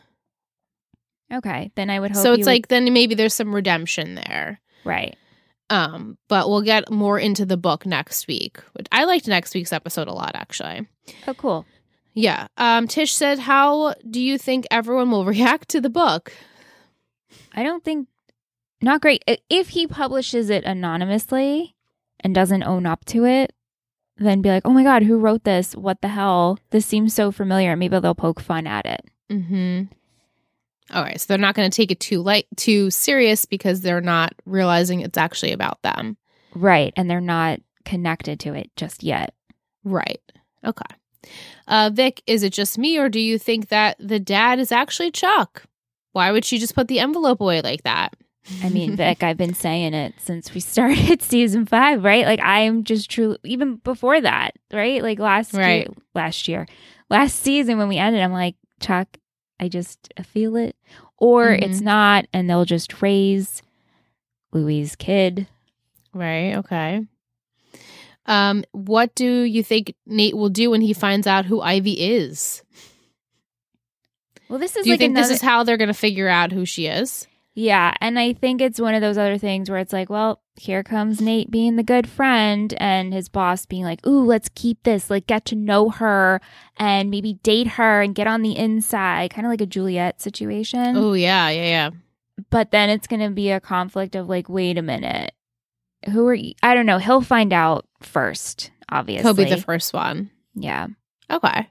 Okay, then I would hope So it's would- like then maybe there's some redemption there. Right. Um, but we'll get more into the book next week. Which I liked next week's episode a lot, actually. Oh, cool. Yeah. Um, Tish said, "How do you think everyone will react to the book?" I don't think not great. If he publishes it anonymously and doesn't own up to it, then be like, "Oh my god, who wrote this? What the hell? This seems so familiar." Maybe they'll poke fun at it. Mm-hmm. All right, so they're not going to take it too light, too serious because they're not realizing it's actually about them. Right, and they're not connected to it just yet. Right. Okay. Uh, Vic, is it just me, or do you think that the dad is actually Chuck? Why would she just put the envelope away like that? I mean, Vic, I've been saying it since we started season five, right? Like I'm just truly even before that, right? Like last Right. year, last year, last season when we ended, I'm like, Chuck, I just feel it, or Mhm. it's not, and they'll just raise Louis' kid. Right. Okay. Um, what do you think Nate will do when he finds out who Ivy is? Well, this is Do you like think another, this is how they're going to figure out who she is? yeah, and I think it's one of those other things where it's like, well, here comes Nate being the good friend, and his boss being like, "Ooh, let's keep this, like, get to know her, and maybe date her, and get on the inside," kind of like a Juliet situation. Oh yeah, yeah, yeah. but then it's going to be a conflict of like wait a minute who are you? i don't know he'll find out first obviously He'll be the first one. yeah Okay.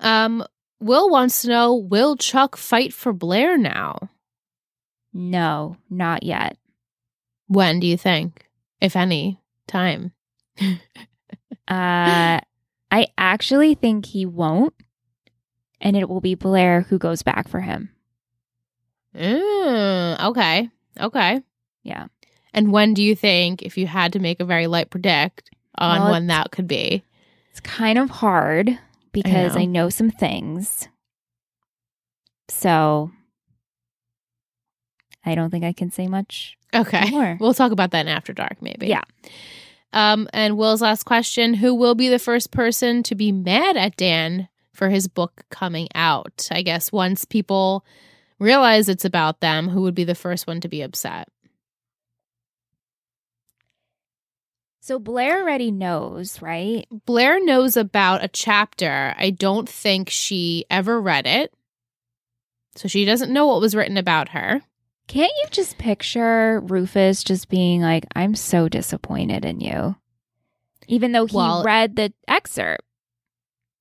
Um, Will wants to know: Will Chuck fight for Blair now? no not yet When do you think, if any time? uh i actually think he won't and it will be blair who goes back for him Mm, okay. Okay. yeah And when do you think, if you had to make a very light predict on Well, when that could be? it's kind of hard because know. I know, some things so i don't think i can say much Okay. more We'll talk about that in After Dark, maybe. Yeah. Um, and Will's last question Who will be the first person to be mad at Dan for his book coming out? I guess once people realize it's about them, who would be the first one to be upset? So blair already knows right Blair knows about a chapter. I don't think she ever read it. So she doesn't know what was written about her. Can't you just picture Rufus just being like, I'm so disappointed in you? Even though he Well- read the excerpt.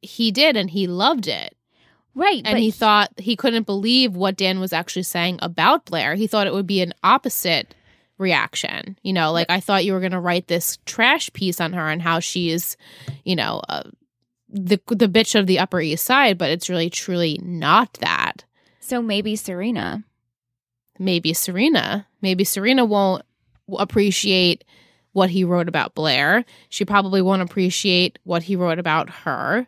He did, and he loved it. Right. And but he thought he couldn't believe what Dan was actually saying about Blair. He thought it would be an opposite reaction. You know, like I thought you were going to write this trash piece on her and how she's, you know, uh, the the bitch of the Upper East Side, but it's really truly not that. So maybe Serena. Maybe Serena, maybe Serena won't appreciate what he wrote about Blair. She probably won't appreciate what he wrote about her.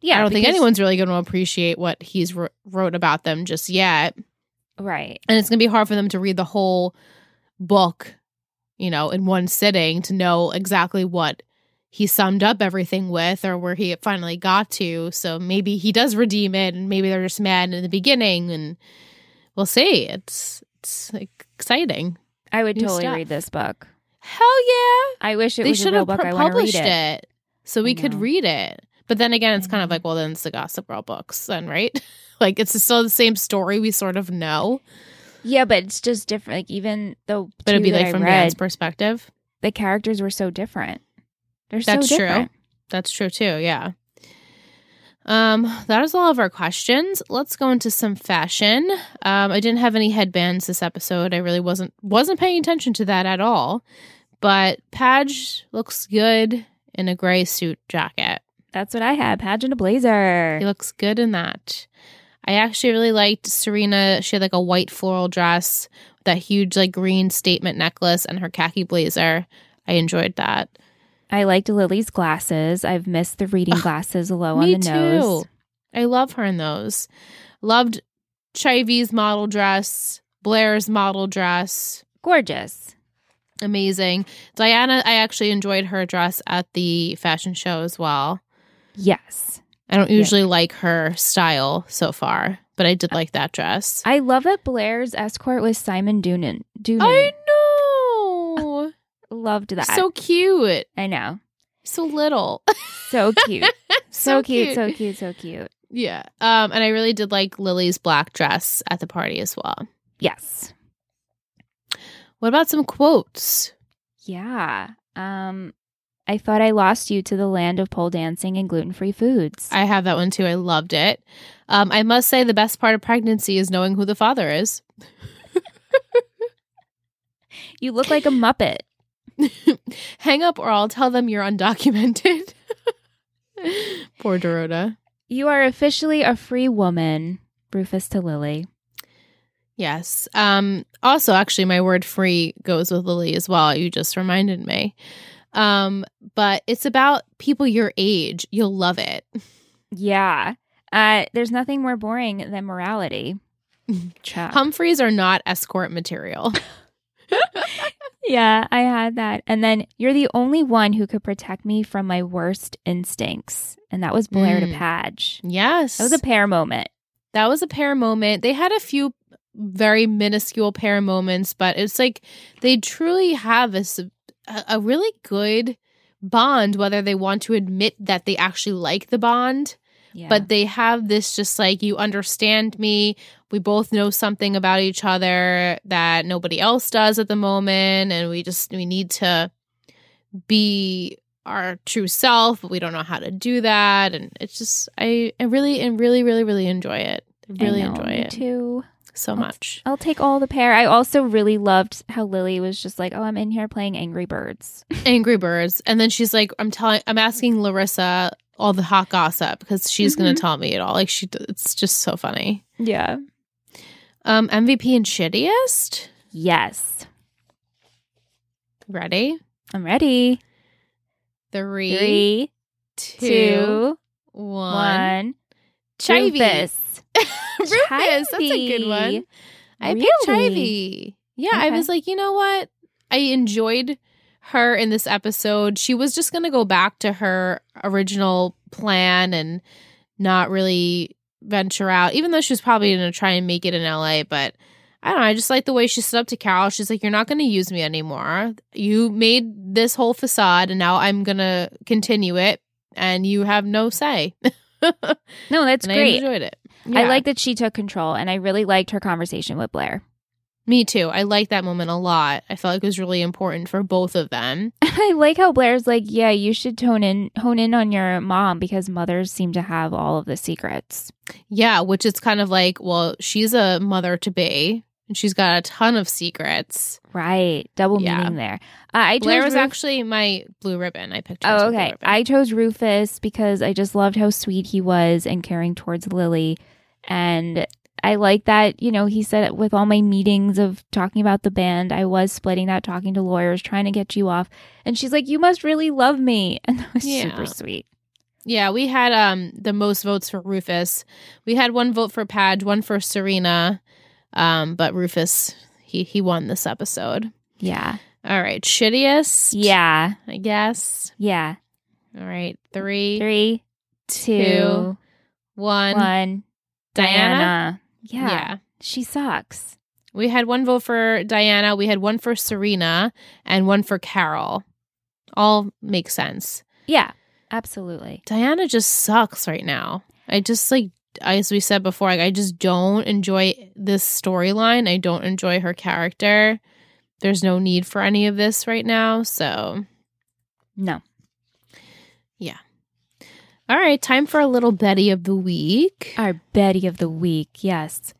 Yeah. I don't think anyone's really going to appreciate what he's wrote about them just yet. Right. and it's going to be hard for them to read the whole book you know in one sitting to know exactly what he summed up everything with or where he finally got to so maybe he does redeem it and maybe they're just mad in the beginning and we'll see it's it's exciting I would New totally stuff. read this book. hell yeah I wish it they was a real have book. pu- I want to read published it. it. so we could read it but then again it's kind of like well then it's the gossip girl books then right like it's still the same story we sort of know Yeah, but it's just different. Like even though but it'd be like I from read, dan's perspective the characters were so different. They're That's so true. different. That's true too. Yeah. Um, that is all of our questions. Let's go into some fashion. Um, I didn't have any headbands this episode. I really wasn't wasn't paying attention to that at all. But Padge looks good in a gray suit jacket. That's what I had. Page in a blazer. He looks good in that. I actually really liked Serena. She had like a white floral dress, that huge like green statement necklace, and her khaki blazer. I enjoyed that. I liked Lily's glasses. I've missed the reading glasses low on the nose. I love her in those. Loved Chivy's model dress, Blair's model dress. Gorgeous. Amazing. Diana, I actually enjoyed her dress at the fashion show as well. Yes. I don't Yeah. usually like her style so far, but I did like that dress. I love that Blair's escort was Simon Doonan. Doonan. I know. loved that. So cute. I know. So little. So cute. so, So cute, cute. So cute. So cute. yeah. Um, and I really did like Lily's black dress at the party as well. Yes. What about some quotes? Yeah. Um, I thought I lost you to the land of pole dancing and gluten free foods. I have that one too. I loved it. Um, I must say the best part of pregnancy is knowing who the father is. you look like a Muppet. Hang up or I'll tell them you're undocumented. Poor Dorota. You are officially a free woman, Rufus to Lily. Yes. Um, also, actually, my word free goes with Lily as well. You just reminded me. Um, but it's about people your age. You'll love it. Yeah. Uh, there's nothing more boring than morality. Chuck. Humphreys are not escort material. yeah, I had that. And then you're the only one who could protect me from my worst instincts. And that was Blair to Mm. Padge. yes. That was a pair moment. that was a pair moment. They had a few very minuscule pair moments, but it's like they truly have a, a- a really good bond, whether they want to admit that they actually like the bond, Yeah. but they have this just like, you understand me. We both know something about each other that nobody else does at the moment. And we just, we need to be our true self, but we don't know how to do that. And it's just, I, I really, and really, really, really enjoy it. Really know, enjoy it too. So I'll- much. I'll take all the pair. I also really loved how Lily was just like, "Oh, I'm in here playing Angry Birds." Angry Birds. And then she's like, I'm telling, I'm asking Larissa all the hot gossip because she's going Mhm. to tell me it all. Like she, it's just so funny. Yeah. Um, MVP and shittiest. Yes. Ready? I'm ready. Three, Three, two, two, one. one. Chivy. Rufus. That's a good one. I picked? Chivy. Yeah, I was like, you know what? I enjoyed her in this episode. She was just going to go back to her original plan and not really venture out, even though she was probably going to try and make it in LA. But I don't know. I just like the way she stood up to Carol. She's like, you're not going to use me anymore. You made this whole facade, and now I'm going to continue it, and you have no say. No, that's and I enjoyed it. I like that she took control, and I really liked her conversation with Blair. Me too. I like that moment a lot. I felt like it was really important for both of them. I like how Blair's like, "Yeah, you should tone in, hone in on your mom because mothers seem to have all of the secrets." Yeah, which is kind of like, well, she's a mother to be, and she's got a ton of secrets. Right, double Yeah. meaning there. Uh, I chose Blair was Ruf- actually my blue ribbon. I picked. Oh, okay. I chose Rufus because I just loved how sweet he was and caring towards Lily. And I like that, you know, he said with all my meetings of talking about the band, I was splitting that, talking to lawyers, trying to get you off. And she's like, You must really love me. And that was Yeah. super sweet. yeah, we had um the most votes for Rufus. We had one vote for Padge, one for Serena, um, but Rufus he he won this episode. Yeah. All right, shittiest. Yeah. I guess. Yeah. All right, three, Three, two, one. one. Diana. Diana. Yeah. yeah. She sucks. We had one vote for Diana, we had one for Serena, and one for Carol. All makes sense. Yeah. Absolutely. Diana just sucks right now. I just like as we said before, like I just don't enjoy this storyline. I don't enjoy her character. There's no need for any of this right now. So, No. Yeah. All right, time for a little Betty of the week. Our Betty of the week. Yes.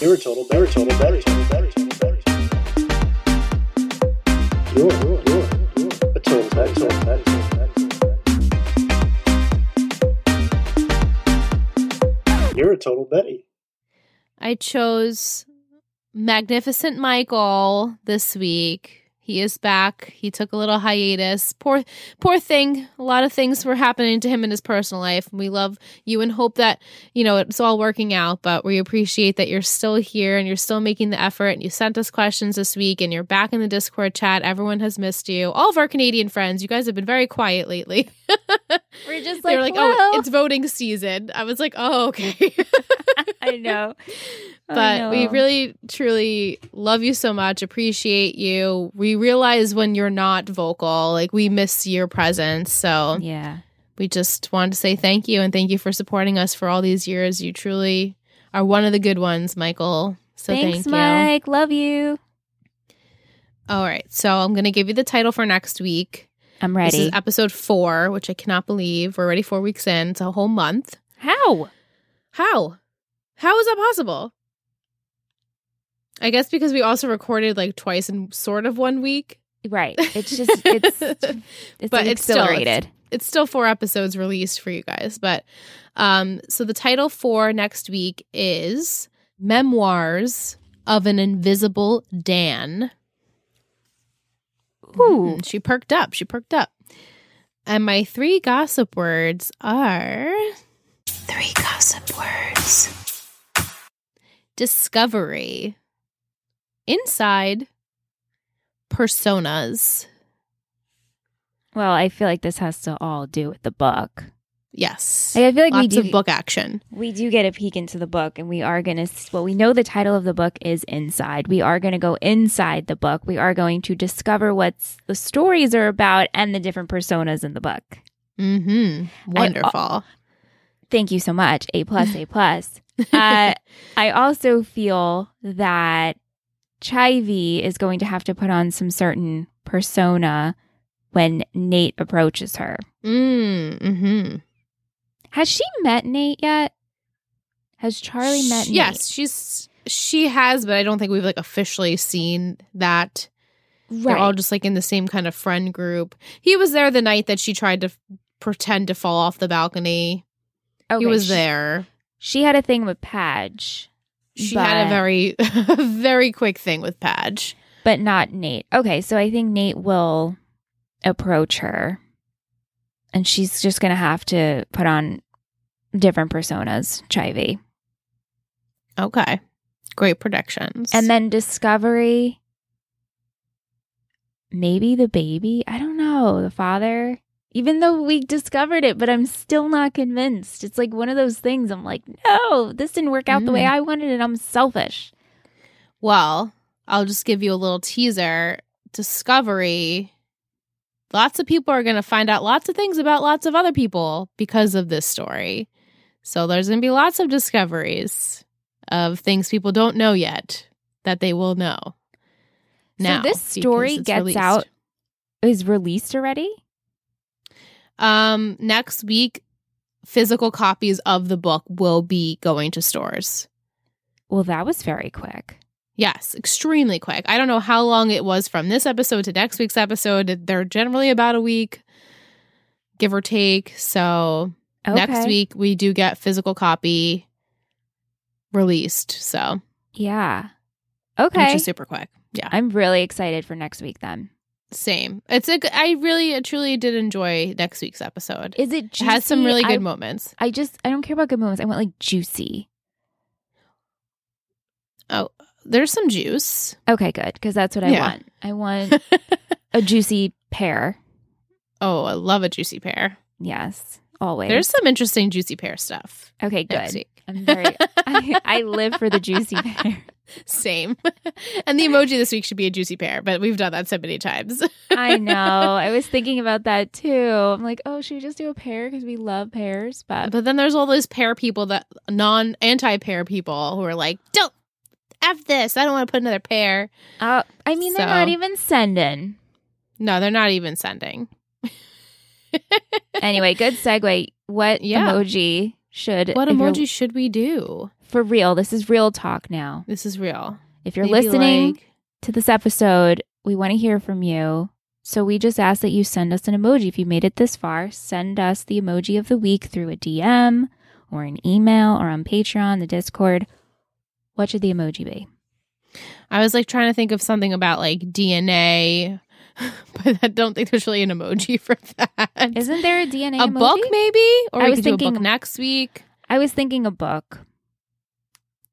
You're a total better, total better, total better, total better. You're, you're, you're, you're a total Betty. I chose Magnificent Michael this week. He is back. He took a little hiatus. Poor poor thing. A lot of things were happening to him in his personal life. We love you and hope that, you know, it's all working out, but we appreciate that you're still here and you're still making the effort and you sent us questions this week and you're back in the Discord chat. Everyone has missed you. All of our Canadian friends, you guys have been very quiet lately. We're just like, were like, oh, "Hello." "Oh, it's voting season." I was like, "Oh, okay." I know. but we know. really truly love you so much appreciate you we realize when you're not vocal like we miss your presence. So Yeah. we just wanted to say thank you and thank you for supporting us for all these years. You truly are one of the good ones michael. So Thanks, thank you. Mike. Love you. all right. So i'm going to give you the title for next week. I'm ready. this is episode four which i cannot believe. We're already four weeks in. It's a whole month. How? how? How is that possible i guess because we also recorded like twice in sort of one week Right. It's just it's it's But it's still- accelerated. it's still four episodes released for you guys but um so the title for next week is memoirs of an invisible dan Ooh. Mm, she perked up she perked up and my three gossip words are three gossip words discovery inside personas Well, I feel like this has to all do with the book. yes Like, I feel like we lots do of book action we do get a peek into the book, and we are gonna. Well, we know the title of the book is Inside. We are gonna go inside the book. We are going to discover what the stories are about and the different personas in the book. Mm-hmm. Wonderful. Thank you so much. A plus, A plus. Uh, I also feel that Chivy is going to have to put on some certain persona when Nate approaches her. mm, mm-hmm. Has she met Nate yet? Has Charlie met Nate? Yes, she's she has, but I don't think we've like officially seen that. They're all just like in the same kind of friend group. He was there the night that she tried to f- pretend to fall off the balcony. Okay, he was she- there. She had a thing with Padge, She had a very very quick thing with Padge. but not Nate. Okay, so I think Nate will approach her, and she's just gonna have to put on different personas, Chivy, Okay. Great predictions. and then Discovery. Maybe the baby. I don't know. The father. Even though we discovered it, but I'm still not convinced. It's like one of those things. I'm like, no, this didn't work out the way Mm. I wanted it. I'm selfish. Well, I'll just give you a little teaser. Discovery. Lots of people are going to find out lots of things about lots of other people because of this story. So there's going to be lots of discoveries of things people don't know yet that they will know. Now, so this story gets released. out is released already. Um, next week, physical copies of the book will be going to stores. Well, that was very quick. Yes, extremely quick. I don't know how long it was from this episode to next week's episode. They're generally about a week, give or take. So next week we do get physical copy released. So Yeah. Okay. Which is super quick. Yeah, I'm really excited for next week then. Same. It's a. I really, uh, truly did enjoy next week's episode. Is it It has some really I, good moments. I just I don't care about good moments. I want like juicy. Oh, there's some juice. Okay, good because that's what I Yeah. want. I want a juicy pear. oh, I love a juicy pear. Yes, always. There's some interesting juicy pear stuff okay, good. I'm very. I, I live for the juicy pear. Same. and the emoji this week should be a juicy pear, but we've done that so many times. I know. I was thinking about that too. I'm like, oh, should we just do a pear because we love pears? But but then there's all those pear people that non anti pear people who are like, don't F this. I don't want to put another pear. uh, I mean, they're not even sending. No, they're not even sending. Anyway, good segue. What Yeah. emoji should What emoji should we do? For real? This is real talk now. This is real. If you're Maybe listening like- to this episode, we want to hear from you. So we just ask that you send us an emoji. If you made it this far, send us the emoji of the week through a DM or an email or on Patreon, the Discord. What should the emoji be? I was like trying to think of something about like DNA, but I don't think there's really an emoji for that. Isn't there a DNA a emoji? book maybe? Or I was could do a thinking- book next week. I was thinking a book.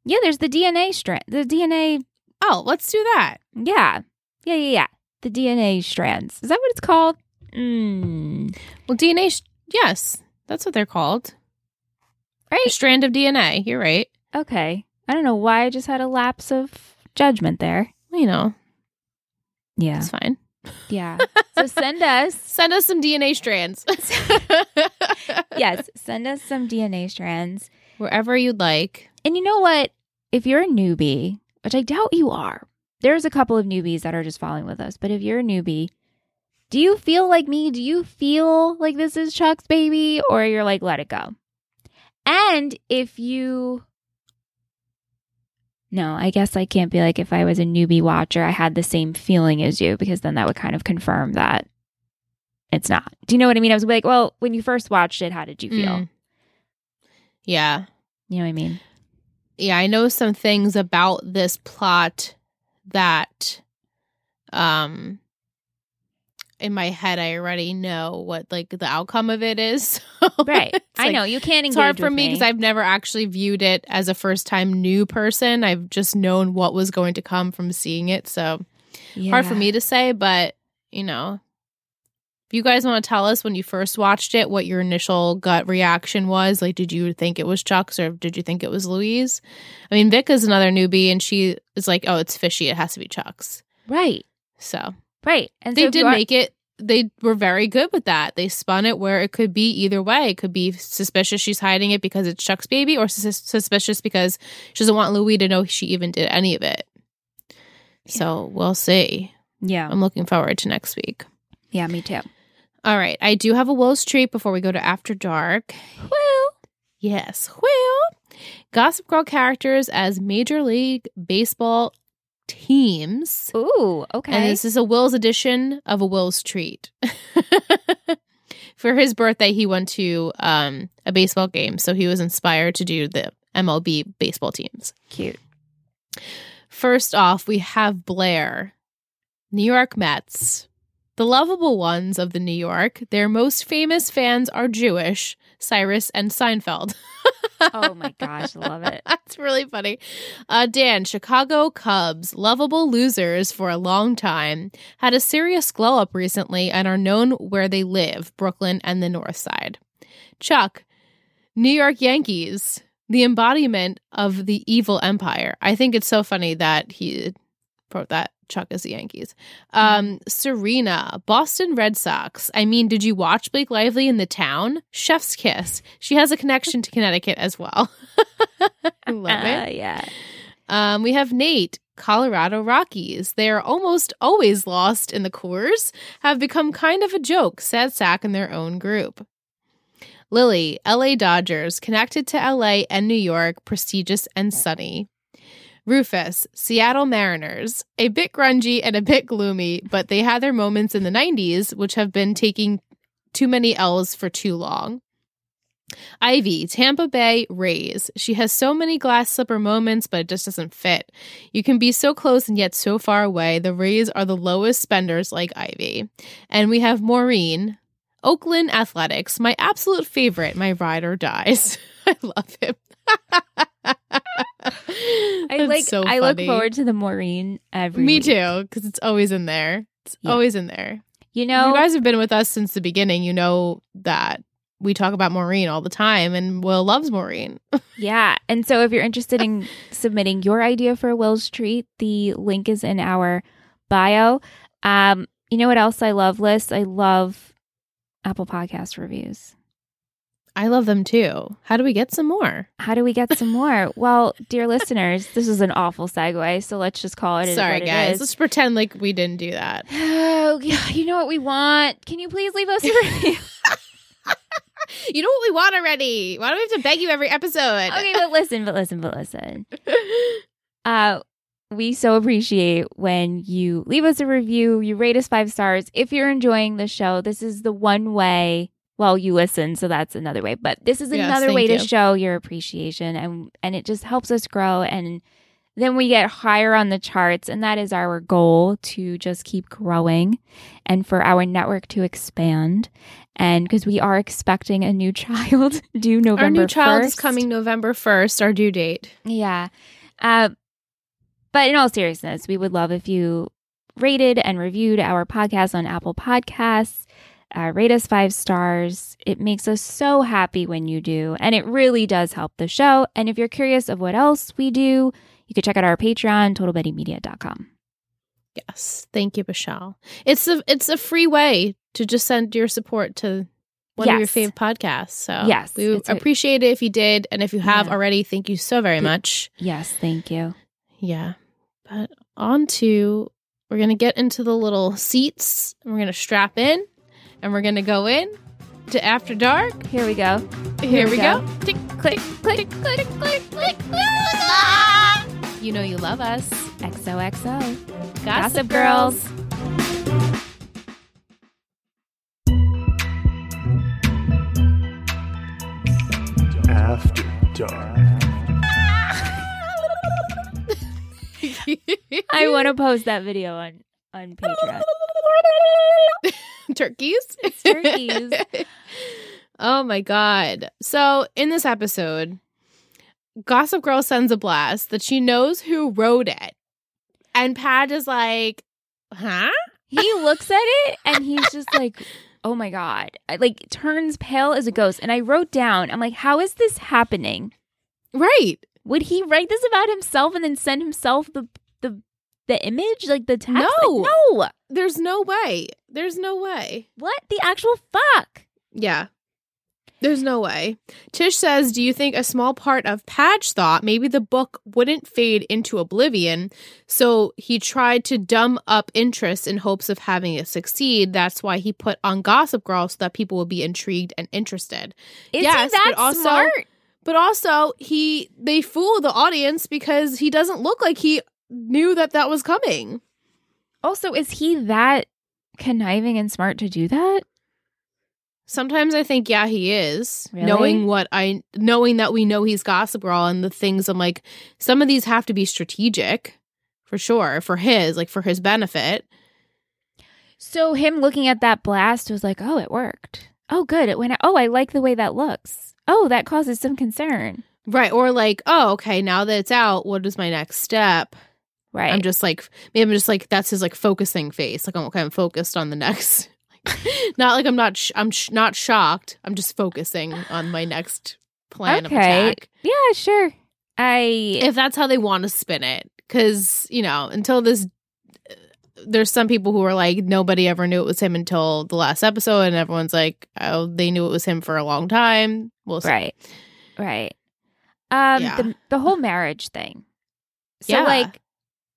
Yeah, there's the DNA strand. The DNA. Oh, let's do that. Yeah. Yeah, yeah, yeah. The DNA strands. Is that what it's called? Mm. Well, DNA, sh- yes, that's what they're called. Right. A strand of DNA. You're right. Okay. I don't know why I just had a lapse of judgment there. You know, Yeah. it's fine. Yeah. So send us, Send us some DNA strands. yes, send us some DNA strands. Wherever you'd like. And you know what? If you're a newbie, which I doubt you are, there's a couple of newbies that are just following with us. But if you're a newbie, do you feel like me? Do you feel like this is Chuck's baby? Or you're like, let it go? And if you. No, I guess I can't be like if I was a newbie watcher, I had the same feeling as you, because then that would kind of confirm that it's not. Do you know what I mean? I was like, well, when you first watched it, how did you feel? Mm. Yeah. You know what I mean? Yeah, I know some things about this plot that um in my head I already know what like the outcome of it is. Right. it's, I know you can't It's hard for me because I've never actually viewed it as a first time new person. I've just known what was going to come from seeing it. So hard for me to say, but you know, if you guys want to tell us when you first watched it, what your initial gut reaction was, like, did you think it was Chuck's or did you think it was Louise? I mean, Vic is another newbie, and she is like, "Oh, it's fishy. It has to be Chuck's." Right. So Right. And they you did are- make it. They were very good with that. They spun it where it could be either way. It could be suspicious she's hiding it because it's Chuck's baby, or sus- suspicious because she doesn't want Louis to know she even did any of it. So we'll see. Yeah. I'm looking forward to next week. Yeah, me too. All right. I do have a Will's treat before we go to After Dark. Well, Yes. Will. Gossip Girl characters as Major League Baseball teams. ooh, okay. And this is a Will's edition of a Will's treat. For his birthday, he went to um, a baseball game. So he was inspired to do the MLB baseball teams. Cute. First off, we have Blair, New York Mets. The lovable ones of the New York. Their most famous fans are Jewish, Cyrus and Seinfeld. Oh my gosh, love it. That's really funny. Uh, Dan, Chicago Cubs, lovable losers for a long time, had a serious glow up recently and are known where they live Brooklyn and the North Side. Chuck, New York Yankees, the embodiment of the evil empire. I think it's so funny that he wrote that. Chuck is the Yankees. Um, Serena, Boston Red Sox. I mean, did you watch Blake Lively in the town? Chef's kiss. She has a connection to Connecticut as well. I love it. Uh, yeah. Um, we have Nate, Colorado Rockies. They are almost always lost in the Coors, have become kind of a joke, sad sack in their own group. Lily, LA Dodgers, connected to LA and New York, prestigious and sunny. Rufus, Seattle Mariners, a bit grungy and a bit gloomy, but they had their moments in the 90s, which have been taking too many L's for too long. Ivy, Tampa Bay Rays. She has so many glass slipper moments, but it just doesn't fit. You can be so close and yet so far away. The Rays are the lowest spenders like Ivy. And we have Maureen, Oakland Athletics, my absolute favorite, my ride or dies. I love him. I like so I look forward to the Maureen every Me week. too, because it's always in there. It's Yeah. always in there. You know, you guys have been with us since the beginning. You know that we talk about Maureen all the time, and Will loves Maureen. yeah. And so if you're interested in submitting your idea for a Will's treat, the link is in our bio. Um, you know what else I love, Liz? I love Apple Podcast reviews. I love them too. How do we get some more? How do we get some more? well, dear listeners, this is an awful segue, so let's just call it. Sorry, it guys. is. Let's pretend like we didn't do that. Oh, yeah, you know what we want? Can you please leave us a review? You know what we want already. Why do we have to beg you every episode? okay, but listen, but listen, but listen. Uh, we so appreciate when you leave us a review, you rate us five stars. If you're enjoying the show, this is the one way. Well, you listen, so that's another way. But this is Yes, another way to show your appreciation, and and it just helps us grow, and then we get higher on the charts, and that is our goal to just keep growing, and for our network to expand, and because we are expecting a new child due November. Our new child 1st. is coming November 1st, our due date. Yeah. Uh, but in all seriousness, we would love if you rated and reviewed our podcast on Apple Podcasts. Uh, rate us five stars. It makes us so happy when you do, and it really does help the show. And if you're curious of what else we do, you can check out our Patreon, totalbettymedia.com. Yes. Thank you, Michelle. It's a it's a free way to just send your support to one of your Yes. fave podcasts. So Yes, we appreciate it if you did. And if you have Yeah. already, thank you so very much. Yes, thank you. Yeah. But on to we're gonna get into the little seats and we're gonna strap in and we're gonna go in to after dark. Here we go. Here, we we go. go. Tick, Click, click, click, click, click. You know you love us. XOXO. Gossip, Gossip Girls. Girls. After dark. I want to post that video on on Patreon. turkeys. turkeys. oh my god. So in this episode, Gossip Girl sends a blast that she knows who wrote it. And Pad is like, huh? He looks at it and he's just like, "Oh my god!" I, like turns pale as a ghost. And I wrote down, I'm like, "How is this happening? Right. Would he write this about himself and then send himself the the the image, like the text? Like, No. no. There's no way. There's no way. What the actual fuck? Yeah. There's no way. Tish says, Do you think a small part of Padge thought maybe the book wouldn't fade into oblivion? So he tried to dumb up interest in hopes of having it succeed. That's why he put on Gossip Girl so that people would be intrigued and interested. Is Yes, but also- smart? But also, he they fool the audience because he doesn't look like he knew that that was coming. Also, is he that conniving and smart to do that? Sometimes I think, yeah, he is. Really? Knowing what I knowing that we know he's Gossip Girl and the things I'm like, some of these have to be strategic for sure, for his, like for his benefit. So him looking at that blast was like, "Oh, it worked. Oh, good. It went. out. Oh, I like the way that looks. Oh, that causes some concern." Right. Or like, oh, okay, now that it's out, what is my next step? Right. I'm just like maybe I'm just like that's his like focusing face. Like I'm okay, I'm focused on the next not like I'm not sh- I'm sh- not shocked. I'm just focusing on my next plan of Okay. attack. yeah, sure. I if that's how they want to spin it because you know until this there's some people who are like nobody ever knew it was him until the last episode and everyone's like oh they knew it was him for a long time we'll see. right, right. Um, Yeah. the the whole marriage thing. So Yeah. like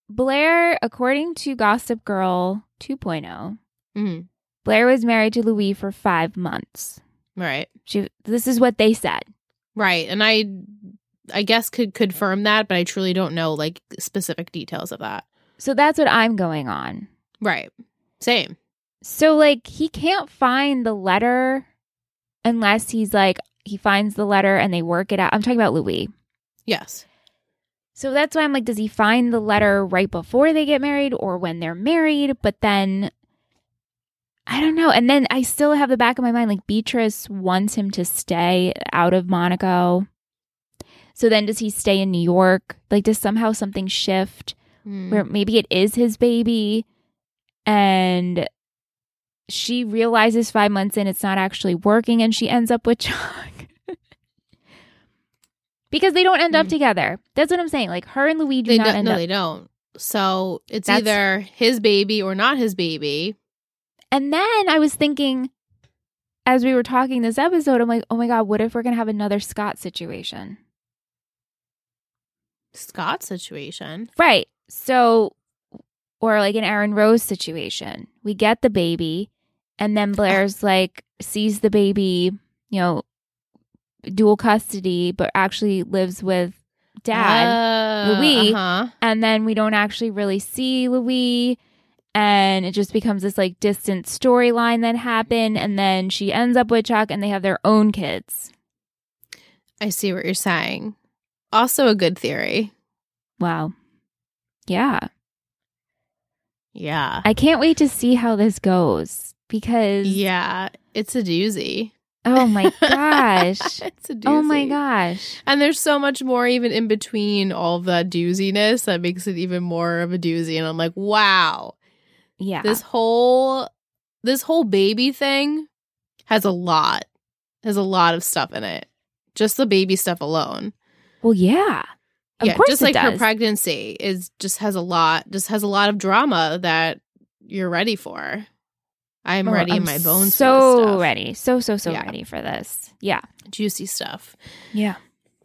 Blair, according to Gossip Girl 2.0, Mhm. Blair was married to Louis for five months. right She. This is what they said. right and i i guess could confirm that but i truly don't know like specific details of that So that's what I'm going on. right same So like he can't find the letter unless he's like he finds the letter and they work it out. I'm talking about Louis. yes So that's why I'm like, does he find the letter right before they get married or when they're married? But then I don't know. And then I still have the back of my mind like Beatrice wants him to stay out of Monaco. So then does he stay in New York? Like does somehow something shift Mm. where maybe it is his baby and she realizes 5 months in it's not actually working and she ends up with Chuck. Because they don't end up Mm. together. That's what I'm saying. Like her and Louis do they not don't end no up. they don't so it's That's- either his baby or not his baby And then I was thinking, as we were talking this episode, I'm like, oh my God, what if we're going to have another Scott situation? scott situation Right. So, or like an Aaron Rose situation. We get the baby, and then Blair's like, sees the baby, you know, dual custody, but actually lives with dad. Uh, Louis. uh-huh. and then we don't actually really see Louis and it just becomes this like distant storyline that happened and then she ends up with Chuck and they have their own kids. I see what you're saying. Also a good theory. Wow. Yeah. Yeah. I can't wait to see how this goes because Yeah. It's a doozy. Oh my gosh. it's a doozy. oh my gosh. And there's so much more even in between all of that dooziness that makes it even more of a doozy. And I'm like, wow, Yeah. this whole this whole baby thing has a lot, has a lot of stuff in it. Just the baby stuff alone. Well, yeah. Of yeah, course just like her pregnancy is just has a lot, just has a lot of drama that you're ready for. I'm Oh, ready in I'm my bones. So stuff. ready. So, so, so Yeah. ready for this. Yeah. juicy stuff. Yeah.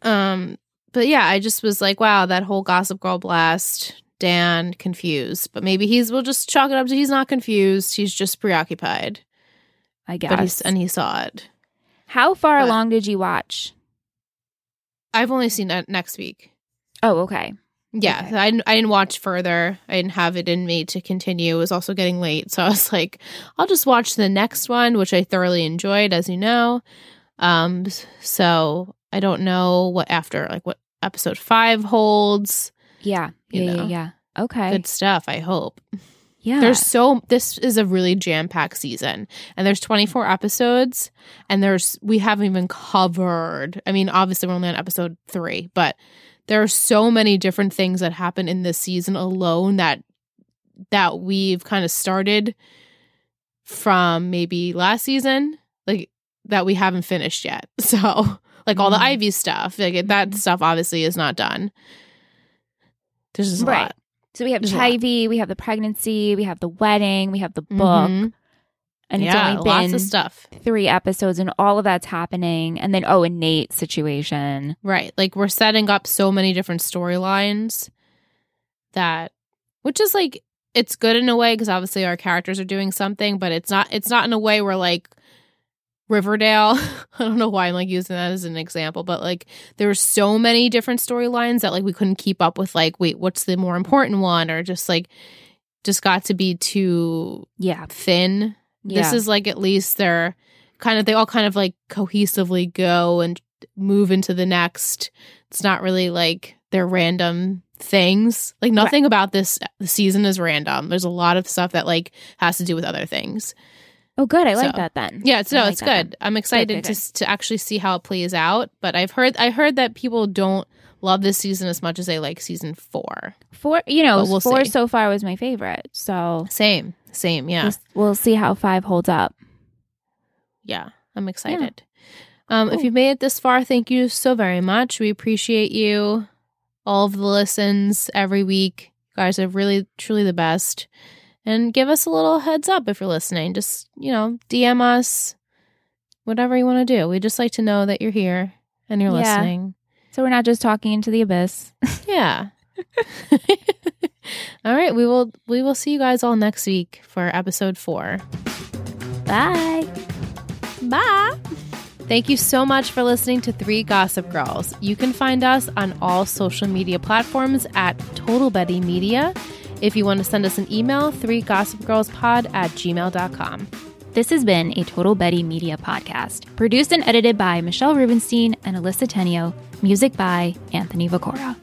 Um, but yeah, I just was like, wow, that whole Gossip Girl blast. Dan confused, but maybe he's. We'll just chalk it up to he's not confused. He's just preoccupied. I guess. But he's and he saw it. How far but- along did you watch? I've only seen it next week. Oh, okay. Yeah, Okay. I, didn't- I didn't watch further. I didn't have it in me to continue. It was also getting late, so I was like, I'll just watch the next one, which I thoroughly enjoyed, as you know. Um, so I don't know what after like what episode five holds. Yeah. You Yeah. know. Yeah. Yeah. Okay. Good stuff. I hope. Yeah. There's so this is a really jam packed season, and there's 24 episodes, and there's we haven't even covered. I mean, obviously we're only on episode three, but there are so many different things that happen in this season alone that that we've kind of started from maybe last season, like that we haven't finished yet. So, like all the Mhm. Ivy stuff, like that Mhm. stuff obviously is not done. There's just a Right. lot. so we have There's a lot. Ivy, we have the pregnancy, we have the wedding, we have the book, Mhm. And it's yeah, only lots been of stuff. three episodes, and all of that's happening. And then, oh, and Nate's situation. Right. Like we're setting up so many different storylines that which is like it's good in a way because obviously our characters are doing something, but it's not it's not in a way where like Riverdale, I don't know why I'm like using that as an example, but like there were so many different storylines that like we couldn't keep up with like wait, what's the more important one or just like just got to be too Yeah. thin Yeah. this is like at least they're kind of they all kind of like cohesively go and move into the next. It's not really like they're random things. Like nothing about this season is random. There's a lot of stuff that like has to do with other things. oh, good. I like that then. Yeah, it's I no, like it's that then. good. I'm excited good, to to actually see how it plays out. But I've heard I heard that people don't love this season as much as I like season four. Four, you know, we'll four see. so far was my favorite. So Same, same, yeah. we'll, we'll see how five holds up. yeah, I'm excited. Um, If you've made it this far, thank you so very much. We appreciate you, all of the listens every week. You guys are really, truly the best. And give us a little heads up if you're listening. Just, you know, DM us, whatever you want to do. We just like to know that you're here and you're Yeah. listening. So we're not just talking into the abyss. Yeah. all right, we will we will see you guys all next week for episode 4. Bye. Bye. Thank you so much for listening to Three Gossip Girls. You can find us on all social media platforms at Total Betty Media. If you want to send us an email, three gossipgirlspod at gmail.com. This has been a Total Betty Media podcast, produced and edited by Michelle Rubenstein and Alyssa Tenio, music by Anthony Viccora.